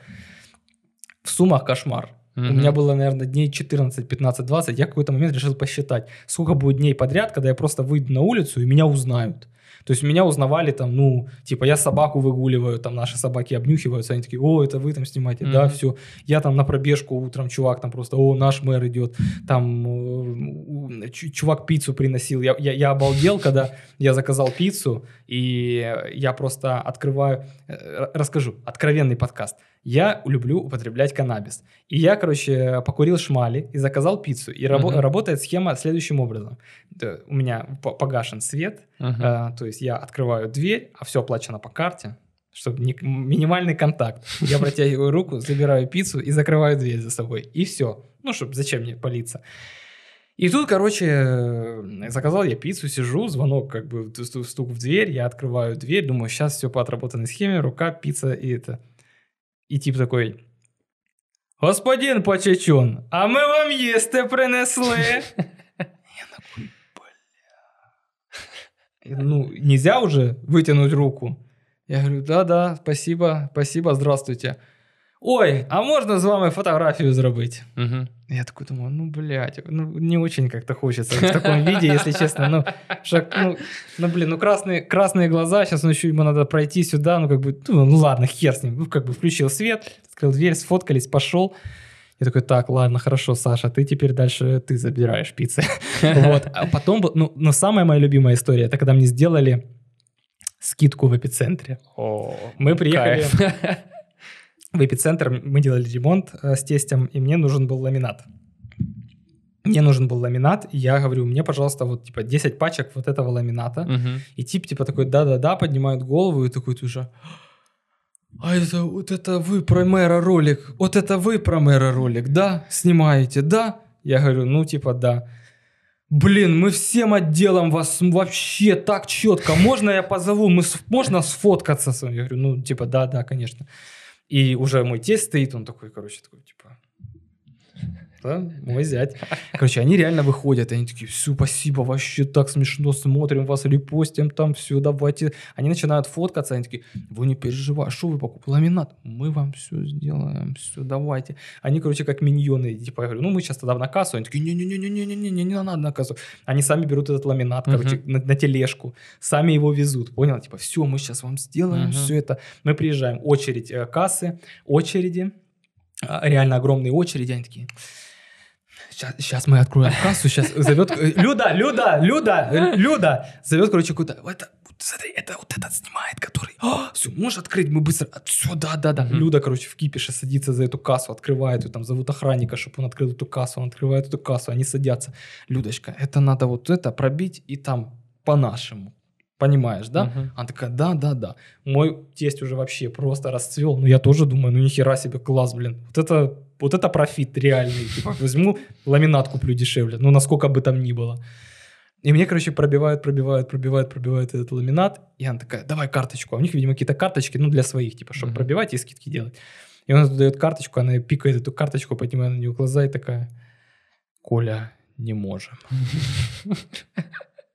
В суммах кошмар. У Мгм. меня было, наверное, дней 14, 15, 20. Я в какой-то момент решил посчитать, сколько будет дней подряд, когда я просто выйду на улицу и меня узнают. То есть меня узнавали там, ну, типа, я собаку выгуливаю, там наши собаки обнюхиваются, они такие, о, это вы там снимаете, да, Мгм. все. Я там на пробежку утром, чувак там просто, о, наш мэр идет, там э, чувак пиццу приносил. Я, я, я обалдел, когда я заказал пиццу, и я просто открываю, э, расскажу, откровенный подкаст. Я люблю употреблять каннабис. И я, короче, покурил шмали и заказал пиццу. И рабо- Мгм. работает схема следующим образом. У меня по- погашен свет, Мгм. э, то есть я открываю дверь, а все оплачено по карте, чтобы не- минимальный контакт. Я протягиваю руку, забираю пиццу и закрываю дверь за собой. И все. Ну, чтобы зачем мне палиться? И тут, короче, э, заказал я пиццу, сижу, звонок, как бы стук в дверь, я открываю дверь, думаю, сейчас все по отработанной схеме, рука, пицца и это. И тип такой, господин Почечун, а ми вам їсти принесли. Я такой, бля. Ну, нельзя уже вытянуть руку? Я говорю, да-да, спасибо, спасибо, здравствуйте. Ой, а можно з вами фотографию зробити? Мгм. Я такой думаю, ну, блядь, ну, не очень как-то хочется в таком виде, если честно. Ну, шаг, ну, ну, блин, ну, красные, красные глаза, сейчас ну, еще ему надо пройти сюда, ну, как бы, ну, ну, ладно, хер с ним. Ну, как бы включил свет, открыл дверь, сфоткались, пошел. Я такой, так, ладно, хорошо, Саша, ты теперь дальше, ты забираешь пиццы. Вот. А потом, ну, но самая моя любимая история, это когда мне сделали скидку в эпицентре. О, Мы приехали кайф. в эпицентр, мы делали ремонт э, с тестем, и мне нужен был ламинат. Мне нужен был ламинат, и я говорю, мне, пожалуйста, вот типа 10 пачек вот этого ламината. Мгм. И тип типа такой, да-да-да, поднимает голову и такой тоже, а это вот это вы про мэра ролик, вот это вы про мэра ролик, да, снимаете, да? Я говорю, ну типа да. Блин, мы всем отделом вас вообще так четко. Можно я позову? Мы с- можно сфоткаться? с вами?» Я говорю, ну типа да, да, конечно. И уже мой тесть стоит, он такой, короче, такой типа, да, мой зять. Короче, они реально выходят, они такие, все, спасибо, вообще так смешно, смотрим вас, репостим там, все, давайте. Они начинают фоткаться, они такие, вы не переживайте, что вы покупали ламинат? Мы вам все сделаем, все, давайте. Они, короче, как миньоны, типа, я говорю, ну, мы сейчас тогда на кассу, они такие, не-не-не-не-не-не, не надо на кассу. Они сами берут этот ламинат, короче, на, на тележку, сами его везут, понял? Типа, все, мы сейчас вам сделаем, все это. Мы приезжаем, очередь э, кассы, очереди, а, реально огромные очереди, они такие, Сейчас, мы откроем кассу, сейчас зовет... э, Люда, Люда, Люда, э, Люда! Зовет, короче, куда Это, смотри, это вот этот снимает, который... все, можешь открыть, мы быстро... Все, да, да, да. Мгм. Люда, короче, в кипише садится за эту кассу, открывает ее, там зовут охранника, чтобы он открыл эту кассу, он открывает эту кассу, они садятся. Людочка, это надо вот это пробить и там по-нашему. Понимаешь, да? Мгм. Она такая, да, да, да. Мой тесть уже вообще просто расцвел. Ну, я тоже думаю, ну, нихера себе, класс, блин. Вот это, вот это профит реальный. Типа, возьму, ламинат куплю дешевле. Ну, насколько бы там ни было. И мне, короче, пробивают, пробивают, пробивают, пробивают этот ламинат. И она такая, давай карточку. А у них, видимо, какие-то карточки, ну, для своих, типа, чтобы Мгм. пробивать и скидки делать. И он дает карточку, она пикает эту карточку, поднимает на нее глаза и такая, Коля, не можем.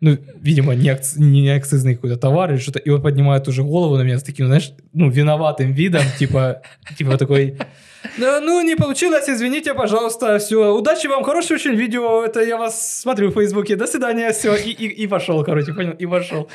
Ну, видимо, не, акц- не акцизный какой-то товар или что-то. И он поднимает уже голову на меня с таким, знаешь, ну, виноватым видом, типа, типа такой, «Да, ну, не получилось, извините, пожалуйста, все, удачи вам, хорошее очень видео, это я вас смотрю в Фейсбуке, до свидания, все, и, и, и пошел, короче, понял, и пошел.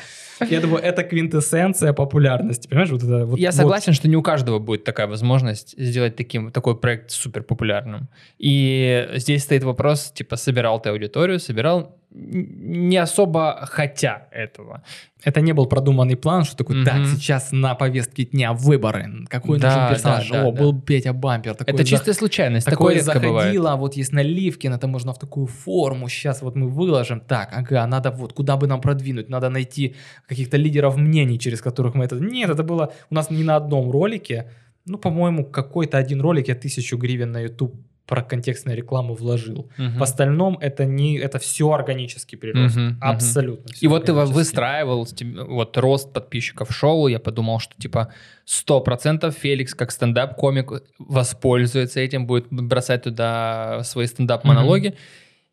Я думаю, это квинтэссенция популярности, понимаешь, вот это вот. Я вот. согласен, что не у каждого будет такая возможность сделать таким, такой проект супер популярным. И здесь стоит вопрос, типа, собирал ты аудиторию, собирал не особо хотя этого. Это не был продуманный план, что такой, так, Мгм. сейчас на повестке дня выборы, какой Да, нужен персонаж, да, да, о, да. был Петя Бампер, такой это за- чистая случайность, такое Такое редко бывает. заходило, вот есть Наливкин, это можно в такую форму, сейчас вот мы выложим, так, ага, надо вот, куда бы нам продвинуть, надо найти каких-то лидеров мнений, через которых мы это... Нет, это было у нас не на одном ролике, ну, по-моему, какой-то один ролик я тысячу гривен на YouTube про контекстную рекламу вложил. Мгм. В остальном это не, это все органический прирост, мгм. абсолютно. всё И вот ты выстраивал вот рост подписчиков шоу, я подумал, что типа 100% Феликс как стендап-комик воспользуется этим, будет бросать туда свои стендап-монологи.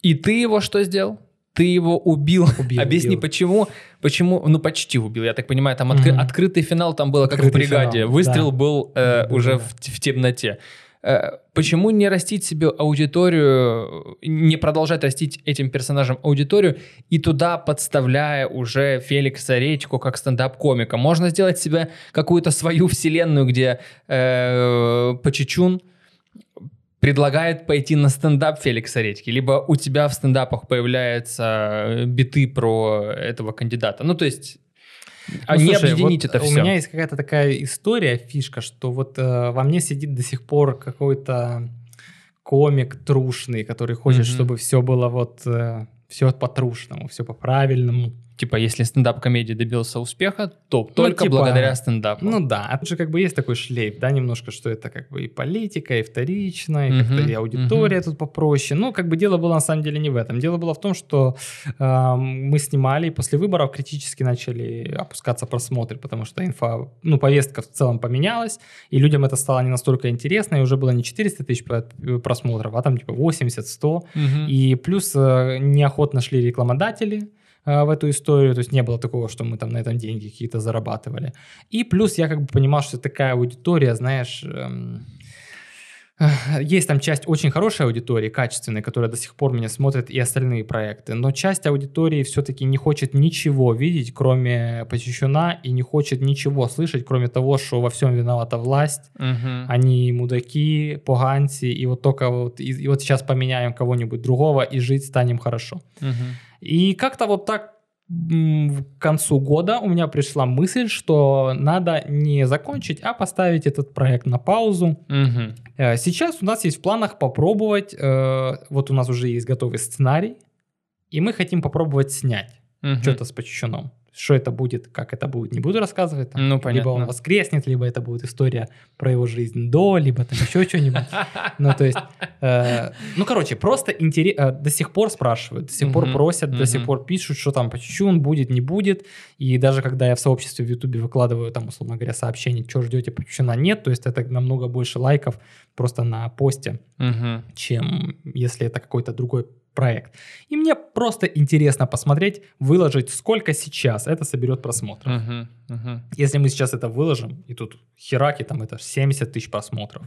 И ты его что сделал? Ты его убил. Убил, Объясни, убил. почему? Почему? Ну, почти убил, я так понимаю. Там откры- Мгм. открытый финал там было, как в Открытый бригаде. финал, Выстрел да. был э, Да, уже да, в, в темноте. Э, Почему не растить себе аудиторию, не продолжать растить этим персонажам аудиторию и туда подставляя уже Феликса Редьку как стендап-комика? Можно сделать себе какую-то свою вселенную, где э, Почечун предлагает пойти на стендап Феликса Редьки, либо у тебя в стендапах появляются э, биты про этого кандидата. Ну, то есть, а Ну, не слушай, объединить вот это У все. меня есть какая-то такая история, фишка, что вот э, во мне сидит до сих пор какой-то комик трушный, который хочет, Мгм. чтобы все было вот все по-трушному, все по-правильному. Типа, если стендап-комедия добился успеха, то только типа, благодаря стендапу. Ну да, а тут же как бы есть такой шлейф, да, немножко, что это как бы и политика, и вторично, и как-то Мгм, и аудитория тут попроще. Ну, как бы дело было на самом деле не в этом. Дело было в том, что э, мы снимали, и после выборов критически начали опускаться просмотры, потому что инфа, ну, повестка в целом поменялась, и людям это стало не настолько интересно, и уже было не 400 тысяч просмотров, а там типа 80-100. Мгм. И плюс э, неохотно шли рекламодатели в эту историю, то есть не было такого, что мы там на этом деньги какие-то зарабатывали. И плюс я как бы понимал, что такая аудитория, знаешь, эм, есть там часть очень хорошей аудитории, качественной, которая до сих пор меня смотрит, и остальные проекты. Но часть аудитории все-таки не хочет ничего видеть, кроме Почищуна, и не хочет ничего слышать, кроме того, что во всем виновата власть, Мгм. они мудаки, поганцы, и вот только вот, и, и вот сейчас поменяем кого-нибудь другого, и жить станем хорошо. Мгм. И как-то вот так к концу года у меня пришла мысль, что надо не закончить, а поставить этот проект на паузу. Э, Сейчас у нас есть в планах попробовать, э, вот у нас уже есть готовый сценарий, и мы хотим попробовать снять Мгм. что-то с Почищуном. Что это будет, как это будет, не буду рассказывать. там. Ну, Либо понятно. он воскреснет, либо это будет история про его жизнь до, либо там еще что-нибудь. Ну, то есть, э, ну, короче, просто интересно, до сих пор спрашивают, до сих пор просят, до сих пор пишут, что там по чуть-чуть будет, не будет. И даже когда я в сообществе в Ютубе выкладываю, там, условно говоря, сообщение, что ждете, по чуть-чуть нет, то есть это намного больше лайков просто на посте, чем если это какой-то другой проект. И мне просто интересно посмотреть, выложить, сколько сейчас это соберет просмотров. Мгм. Мгм. Если мы сейчас это выложим, и тут хераки, там это 70 тысяч просмотров,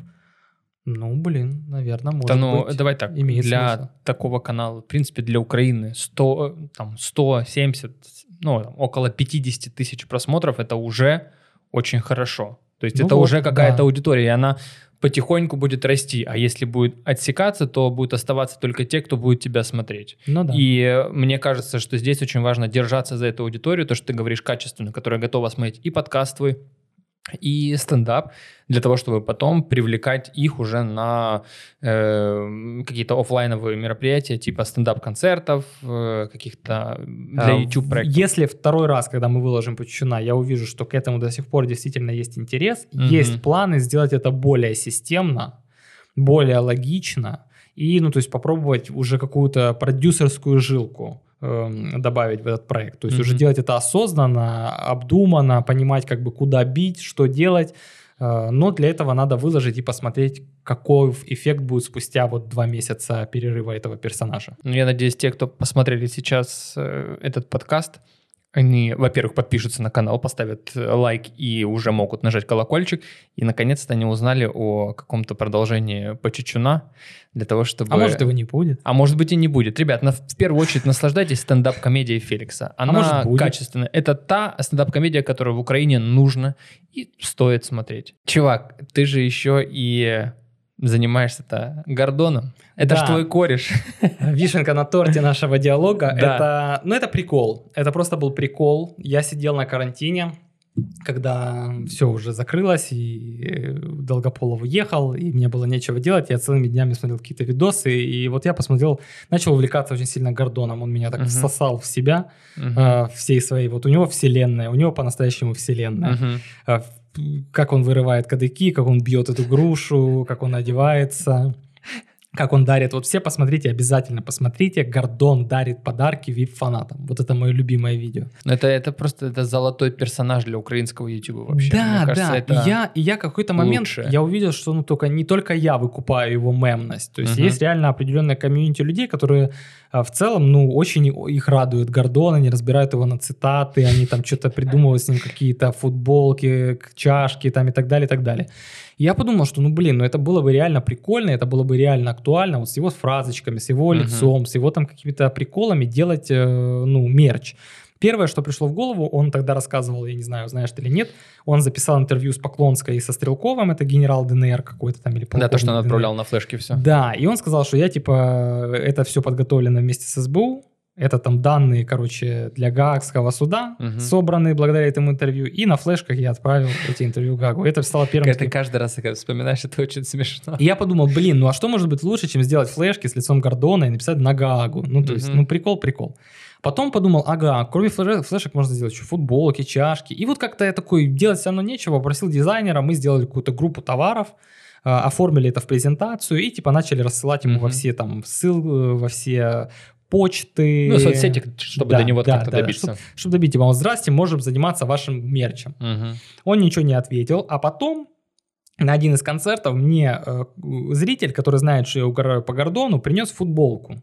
ну, блин, наверное, может Да ну, быть, давай так, имеет для смысл. такого канала, в принципе, для Украины 100, там, 170, ну, там, около 50 тысяч просмотров, это уже очень хорошо. То есть Ну это вот, уже какая-то да. аудитория, и она потихоньку будет расти. А если будет отсекаться, то будут оставаться только те, кто будет тебя смотреть. Ну да. И э, мне кажется, что здесь очень важно держаться за эту аудиторию, то, что ты говоришь качественную, которая готова смотреть и подкаст твой, и стендап, для того, чтобы потом привлекать их уже на э, какие-то оффлайновые мероприятия, типа стендап-концертов, э, каких-то для А, YouTube проектов. Если второй раз, когда мы выложим Почуна, я увижу, что к этому до сих пор действительно есть интерес, Мгм. есть планы сделать это более системно, более логично, и, ну, то есть попробовать уже какую-то продюсерскую жилку добавить в этот проект. То есть уже Мгм. делать это осознанно, обдуманно, понимать, как бы куда бить, что делать. Э, Но для этого надо выложить и посмотреть, какой эффект будет спустя вот два месяца перерыва этого персонажа. Ну, Я надеюсь, те, кто посмотрели сейчас э, этот подкаст, они, во-первых, подпишутся на канал, поставят э, лайк и уже могут нажать колокольчик. И, наконец-то, они узнали о каком-то продолжении Почечуна для того, чтобы... А может его не будет. А может быть и не будет. Ребят, на- в первую очередь наслаждайтесь стендап-комедией Феликса. Она может, будет. качественная. Это та стендап-комедия, которую в Украине нужно и стоит смотреть. Чувак, ты же еще и занимаешься-то Гордоном. Это ж Да. твой кореш. Вишенка на торте нашего диалога. Да. Это, ну, это прикол. Это просто был прикол. Я сидел на карантине, когда все уже закрылось, и Долгополов уехал, и мне было нечего делать. Я целыми днями смотрел какие-то видосы, и вот я посмотрел, начал увлекаться очень сильно Гордоном. Он меня так Мгм. всосал в себя, Мгм. э, всей своей. Вот у него вселенная, у него по-настоящему вселенная. Мгм. Как он вырывает кадыки, как он бьет эту грушу, как он одевается, как он дарит. Вот все посмотрите, обязательно посмотрите. Гордон дарит подарки вип-фанатам. Вот это мое любимое видео. Ну, Это, это просто это золотой персонаж для украинского YouTube вообще. да, Мне кажется, да. это... И я, и я какой-то момент, лучшее. я увидел, что ну только не только я выкупаю его мемность. То есть Мгм. есть реально определенная комьюнити людей, которые а, в целом, ну, очень их радует Гордон, они разбирают его на цитаты, они там что-то придумывают с ним какие-то футболки, чашки там и так далее, и так далее. И я подумал, что, ну, блин, ну это было бы реально прикольно, это было бы реально актуально, вот с его фразочками, с его Мгм. лицом, с его там какими-то приколами делать, э, ну, мерч. Первое, что пришло в голову, он тогда рассказывал, я не знаю, знаешь ты или нет, он записал интервью с Поклонской и со Стрелковым, это генерал ДНР какой-то там или Да, то, что он ДНР. отправлял на флешке все. Да, и он сказал, что я, типа, это все подготовлено вместе с СБУ, это там данные, короче, для Гаагского суда, Мгм. собранные благодаря этому интервью, и на флешках я отправил эти интервью Гагу. Это стало первым... Таким- каждый раз когда вспоминаешь, это очень смешно. И я подумал, блин, ну а что может быть лучше, чем сделать флешки с лицом Гордона и написать на Гаагу? Ну, то есть, Мгм. ну, прикол, прикол. Потом подумал, ага, кроме флеш- флешек можно сделать еще футболки, чашки. И вот как-то я такой, делать все равно нечего, попросил дизайнера, мы сделали какую-то группу товаров, а, оформили это в презентацию и типа начали рассылать ему во Мгм. все там ссылки, во все почты. Ну, соцсети, чтобы Да, до него да, как-то да, добиться. Чтобы добить его, здрасте, можем заниматься вашим мерчем. Мгм. Он ничего не ответил, а потом на один из концертов мне э, зритель, который знает, что я угораю по Гордону, принес футболку.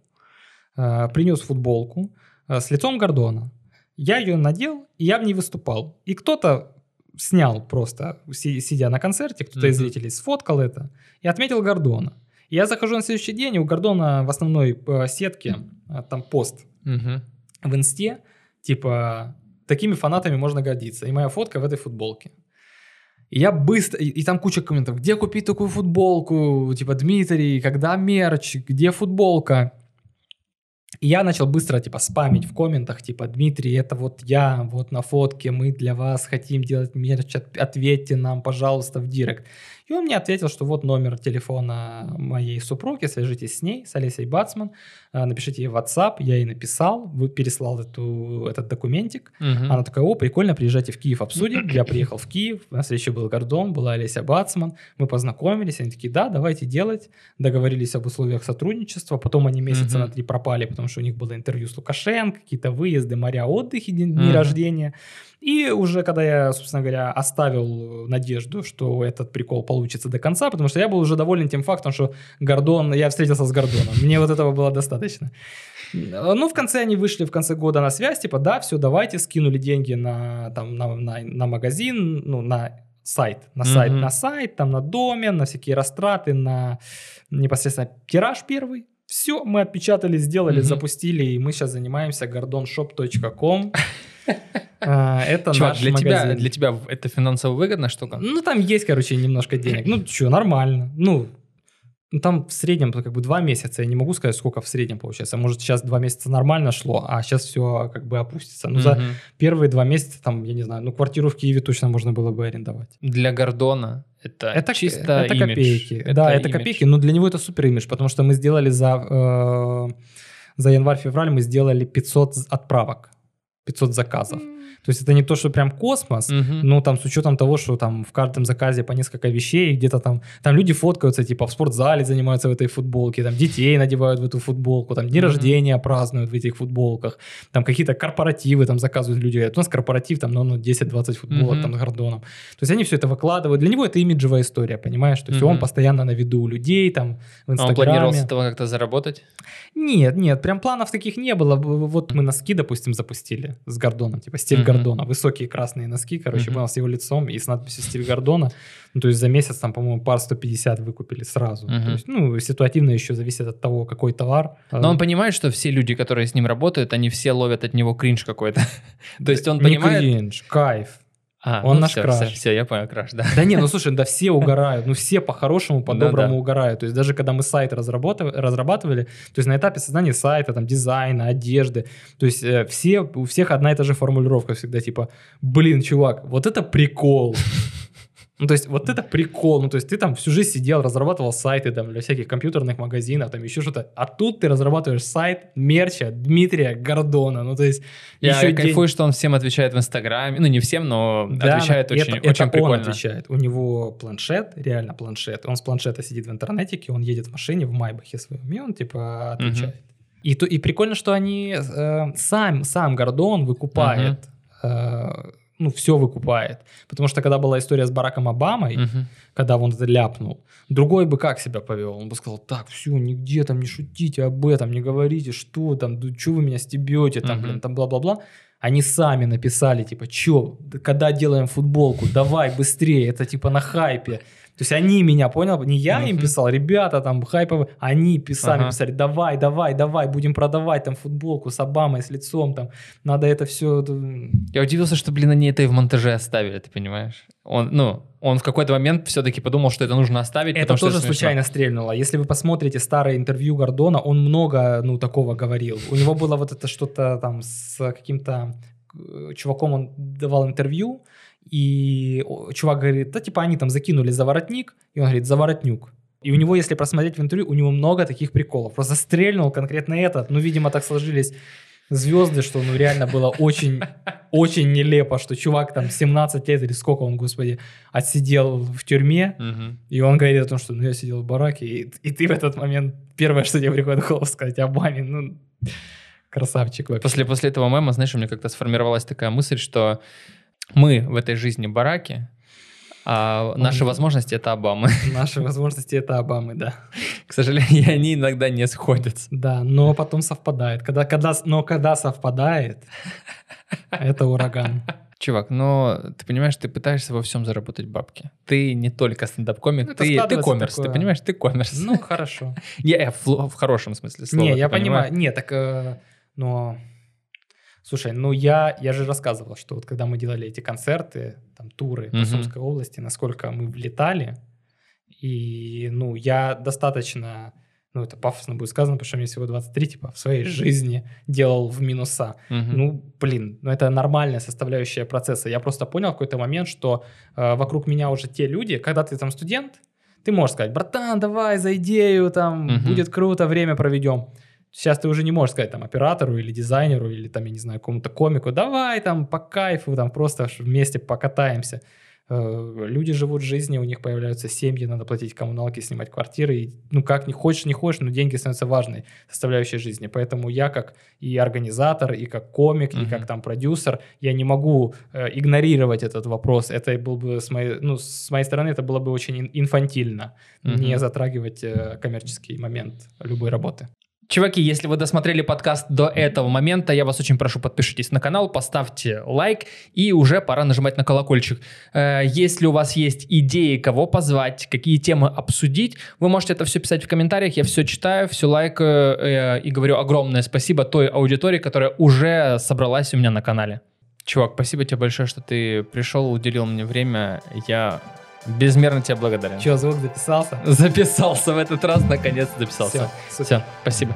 Э, принес футболку э, с лицом Гордона. Я ее надел, и я в ней выступал. И кто-то снял просто, си- сидя на концерте, кто-то из Мгм. зрителей сфоткал это и отметил Гордона. Я захожу на следующий день, и у Гордона в основной э, сетке э, там пост Мгм. в инсте, типа, такими фанатами можно гордиться. И моя фотка в этой футболке. И я быстро, и, и там куча комментов, где купить такую футболку, типа, Дмитрий, когда мерч, где футболка. И я начал быстро, типа, спамить в комментах, типа, Дмитрий, это вот я, вот на фотке, мы для вас хотим делать мерч, от- ответьте нам, пожалуйста, в директ. И он мне ответил, что вот номер телефона моей супруги, свяжитесь с ней, с Олесей Бацман, напишите ей в WhatsApp, я ей написал, вы переслал эту, этот документик. Мгм. Она такая, о, прикольно, приезжайте в Киев, обсудим. Я приехал в Киев, на встрече был Гордон, была Олеся Бацман, мы познакомились, они такие, да, давайте делать, договорились об условиях сотрудничества, потом они месяца Мгм. на три пропали, потому что у них было интервью с Лукашенко, какие-то выезды, моря, отдыхи, дни, Мгм. рождения. И уже когда я, собственно говоря, оставил надежду, что этот прикол получится до конца, потому что я был уже доволен тем фактом, что Гордон, я встретился с Гордоном, мне вот этого было достаточно. Ну, в конце они вышли в конце года на связь, типа, да, все, давайте, скинули деньги на, там, на, на, на магазин, ну, на сайт, на сайт, Мгм. на сайт, там, на домен, на всякие растраты, на непосредственно тираж первый. Все, мы отпечатали, сделали, Мгм. запустили, и мы сейчас занимаемся gordonshop.com. А, Это Чувак, наш для тебя, магазин. для тебя это финансово выгодная штука? Ну, там есть, короче, немножко денег. Ну, что, нормально. Ну, ну, там в среднем как бы два месяца. Я не могу сказать, сколько в среднем получается. Может, сейчас два месяца нормально шло, а сейчас все как бы опустится. Ну, за Мгм. первые два месяца, там, я не знаю, ну, квартиру в Киеве точно можно было бы арендовать. Для Гордона это, Это, чисто это имидж. копейки. да, это имидж. копейки, но для него это супер имидж, потому что мы сделали за, э, за январь-февраль мы сделали 500 отправок, 500 заказов. То есть это не то, что прям космос, Мгм. ну, там, с учетом того, что там в каждом заказе по несколько вещей, где-то там, там люди фоткаются, типа, в спортзале занимаются в этой футболке, там, детей надевают в эту футболку, там, дни Мгм. рождения празднуют в этих футболках, там, какие-то корпоративы там заказывают люди, у нас корпоратив, там, ну, ну, 10-20 футболок, Мгм. там, с Гордоном. То есть они все это выкладывают. Для него это имиджевая история, понимаешь? То есть он Мгм. постоянно на виду у людей, там, в А он Инстаграме. планировал с этого как-то заработать? Нет, нет, прям планов таких не было. Вот мы носки, допустим, запустили с Гордоном, типа стиль Мгм. Гордона, высокие красные носки, короче, понял, с его лицом и с надписью стиль Гордона. Ну, то есть за месяц там, по-моему, пар 150 выкупили сразу. То есть, ну, ситуативно еще зависит от того, какой товар. Но Э, он понимает, что все люди, которые с ним работают, они все ловят от него кринж какой-то. То есть он не понимает... кринж, кайф. А, Он ну наш всё, краш. всё, всё, я понял, краш, да. Да не, ну слушай, да все угорают, ну все по-хорошему, по-доброму Да-да. угорают. То есть даже когда мы сайт разрабатывали, то есть на этапе создания сайта, там, дизайна, одежды, то есть э, все, у всех одна и та же формулировка всегда, типа, блин, чувак, вот это прикол. Ну, то есть, вот это прикол. Ну, то есть, ты там всю жизнь сидел, разрабатывал сайты там для всяких компьютерных магазинов, там еще что-то. А тут ты разрабатываешь сайт мерча Дмитрия Гордона. Ну, то есть, Я еще день- кайфую, что он всем отвечает в Инстаграме. Ну, не всем, но Да, отвечает это- очень, это очень он прикольно. отвечает. У него планшет, реально планшет. Он с планшета сидит в интернетике, он едет в машине в Майбахе своем, и он типа отвечает. И, то, и прикольно, что они э, сам, сам Гордон выкупает, э, ну, все выкупает. Потому что когда была история с Бараком Обамой, Мгм. когда он это ляпнул, другой бы как себя повел? Он бы сказал, так, все, нигде там не шутите об этом, не говорите, что там, что вы меня стебете, там, Мгм. блин, там бла-бла-бла. Они сами написали, типа, чё, да когда делаем футболку, давай быстрее, это типа на хайпе. То есть они меня, понял? Не я им писал, ребята там хайповые, они писали, Ага. писали, давай, давай, давай, будем продавать там футболку с Обамой, с лицом там, надо это все... Я удивился, что, блин, они это и в монтаже оставили, ты понимаешь? Он, ну, он в какой-то момент все-таки подумал, что это нужно оставить, Это тоже смешно. случайно стрельнуло. Если вы посмотрите старое интервью Гордона, он много, ну, такого говорил. У него было вот это что-то там с каким-то э, чуваком, он давал интервью, и чувак говорит, да, типа, они там закинули за воротник, и он говорит, за воротнюк. И у него, если просмотреть в интервью, у него много таких приколов. Просто стрельнул конкретно этот. Ну, видимо, так сложились звезды, что ну реально было очень, очень нелепо, что чувак там 17 лет или сколько он, господи, отсидел в тюрьме, и он говорит о том, что ну я сидел в бараке, и, и ты в этот момент первое, что тебе приходит в голову сказать Обаме, ну красавчик вообще. После, после этого мема, знаешь, у меня как-то сформировалась такая мысль, что мы в этой жизни бараки, а наши Мгм. возможности — это Обамы. Наши возможности это Обамы, да. К сожалению, они иногда не сходятся. Да, но потом совпадает. Когда, когда, но когда совпадает, это ураган. Чувак, но ты понимаешь, ты пытаешься во всем заработать бабки. Ты не только стендап-комик, Ну, ты, ты коммерс, такое. ты понимаешь, ты коммерс. Ну, хорошо. Я, я в, в хорошем смысле слова. Не, я понимаю. Не, так, э, но... Слушай, ну я, я же рассказывал, что вот когда мы делали эти концерты, там, туры по Мгм. Сумской области, насколько мы влетали, и, ну, я достаточно, ну, это пафосно будет сказано, потому что мне всего 23, типа, в своей жизни делал в минуса. Мгм. Ну, блин, ну это нормальная составляющая процесса. Я просто понял в какой-то момент, что э, вокруг меня уже те люди, когда ты там студент, ты можешь сказать, братан, давай за идею, там, Мгм. будет круто, время проведем. Сейчас ты уже не можешь сказать там оператору или дизайнеру или там, я не знаю, какому-то комику, давай там по кайфу, там просто вместе покатаемся. Э, Люди живут жизнью, у них появляются семьи, надо платить коммуналки, снимать квартиры. И, ну, как не хочешь, не хочешь, но деньги становятся важной составляющей жизни. Поэтому я как и организатор, и как комик, и Мгм. как там продюсер, я не могу э, игнорировать этот вопрос. Это был бы с моей, ну, с моей стороны это было бы очень ин- инфантильно Мгм. не затрагивать э, коммерческий момент любой работы. Чуваки, если вы досмотрели подкаст до этого момента, я вас очень прошу, подпишитесь на канал, поставьте лайк, и уже пора нажимать на колокольчик. Э, Если у вас есть идеи, кого позвать, какие темы обсудить, вы можете это все писать в комментариях, я все читаю, все лайкаю, э, и говорю огромное спасибо той аудитории, которая уже собралась у меня на канале. Чувак, спасибо тебе большое, что ты пришел, уделил мне время, я безмерно тебе благодарен. Че, звук записался? Записался в этот раз, наконец записался. Все. Все, спасибо.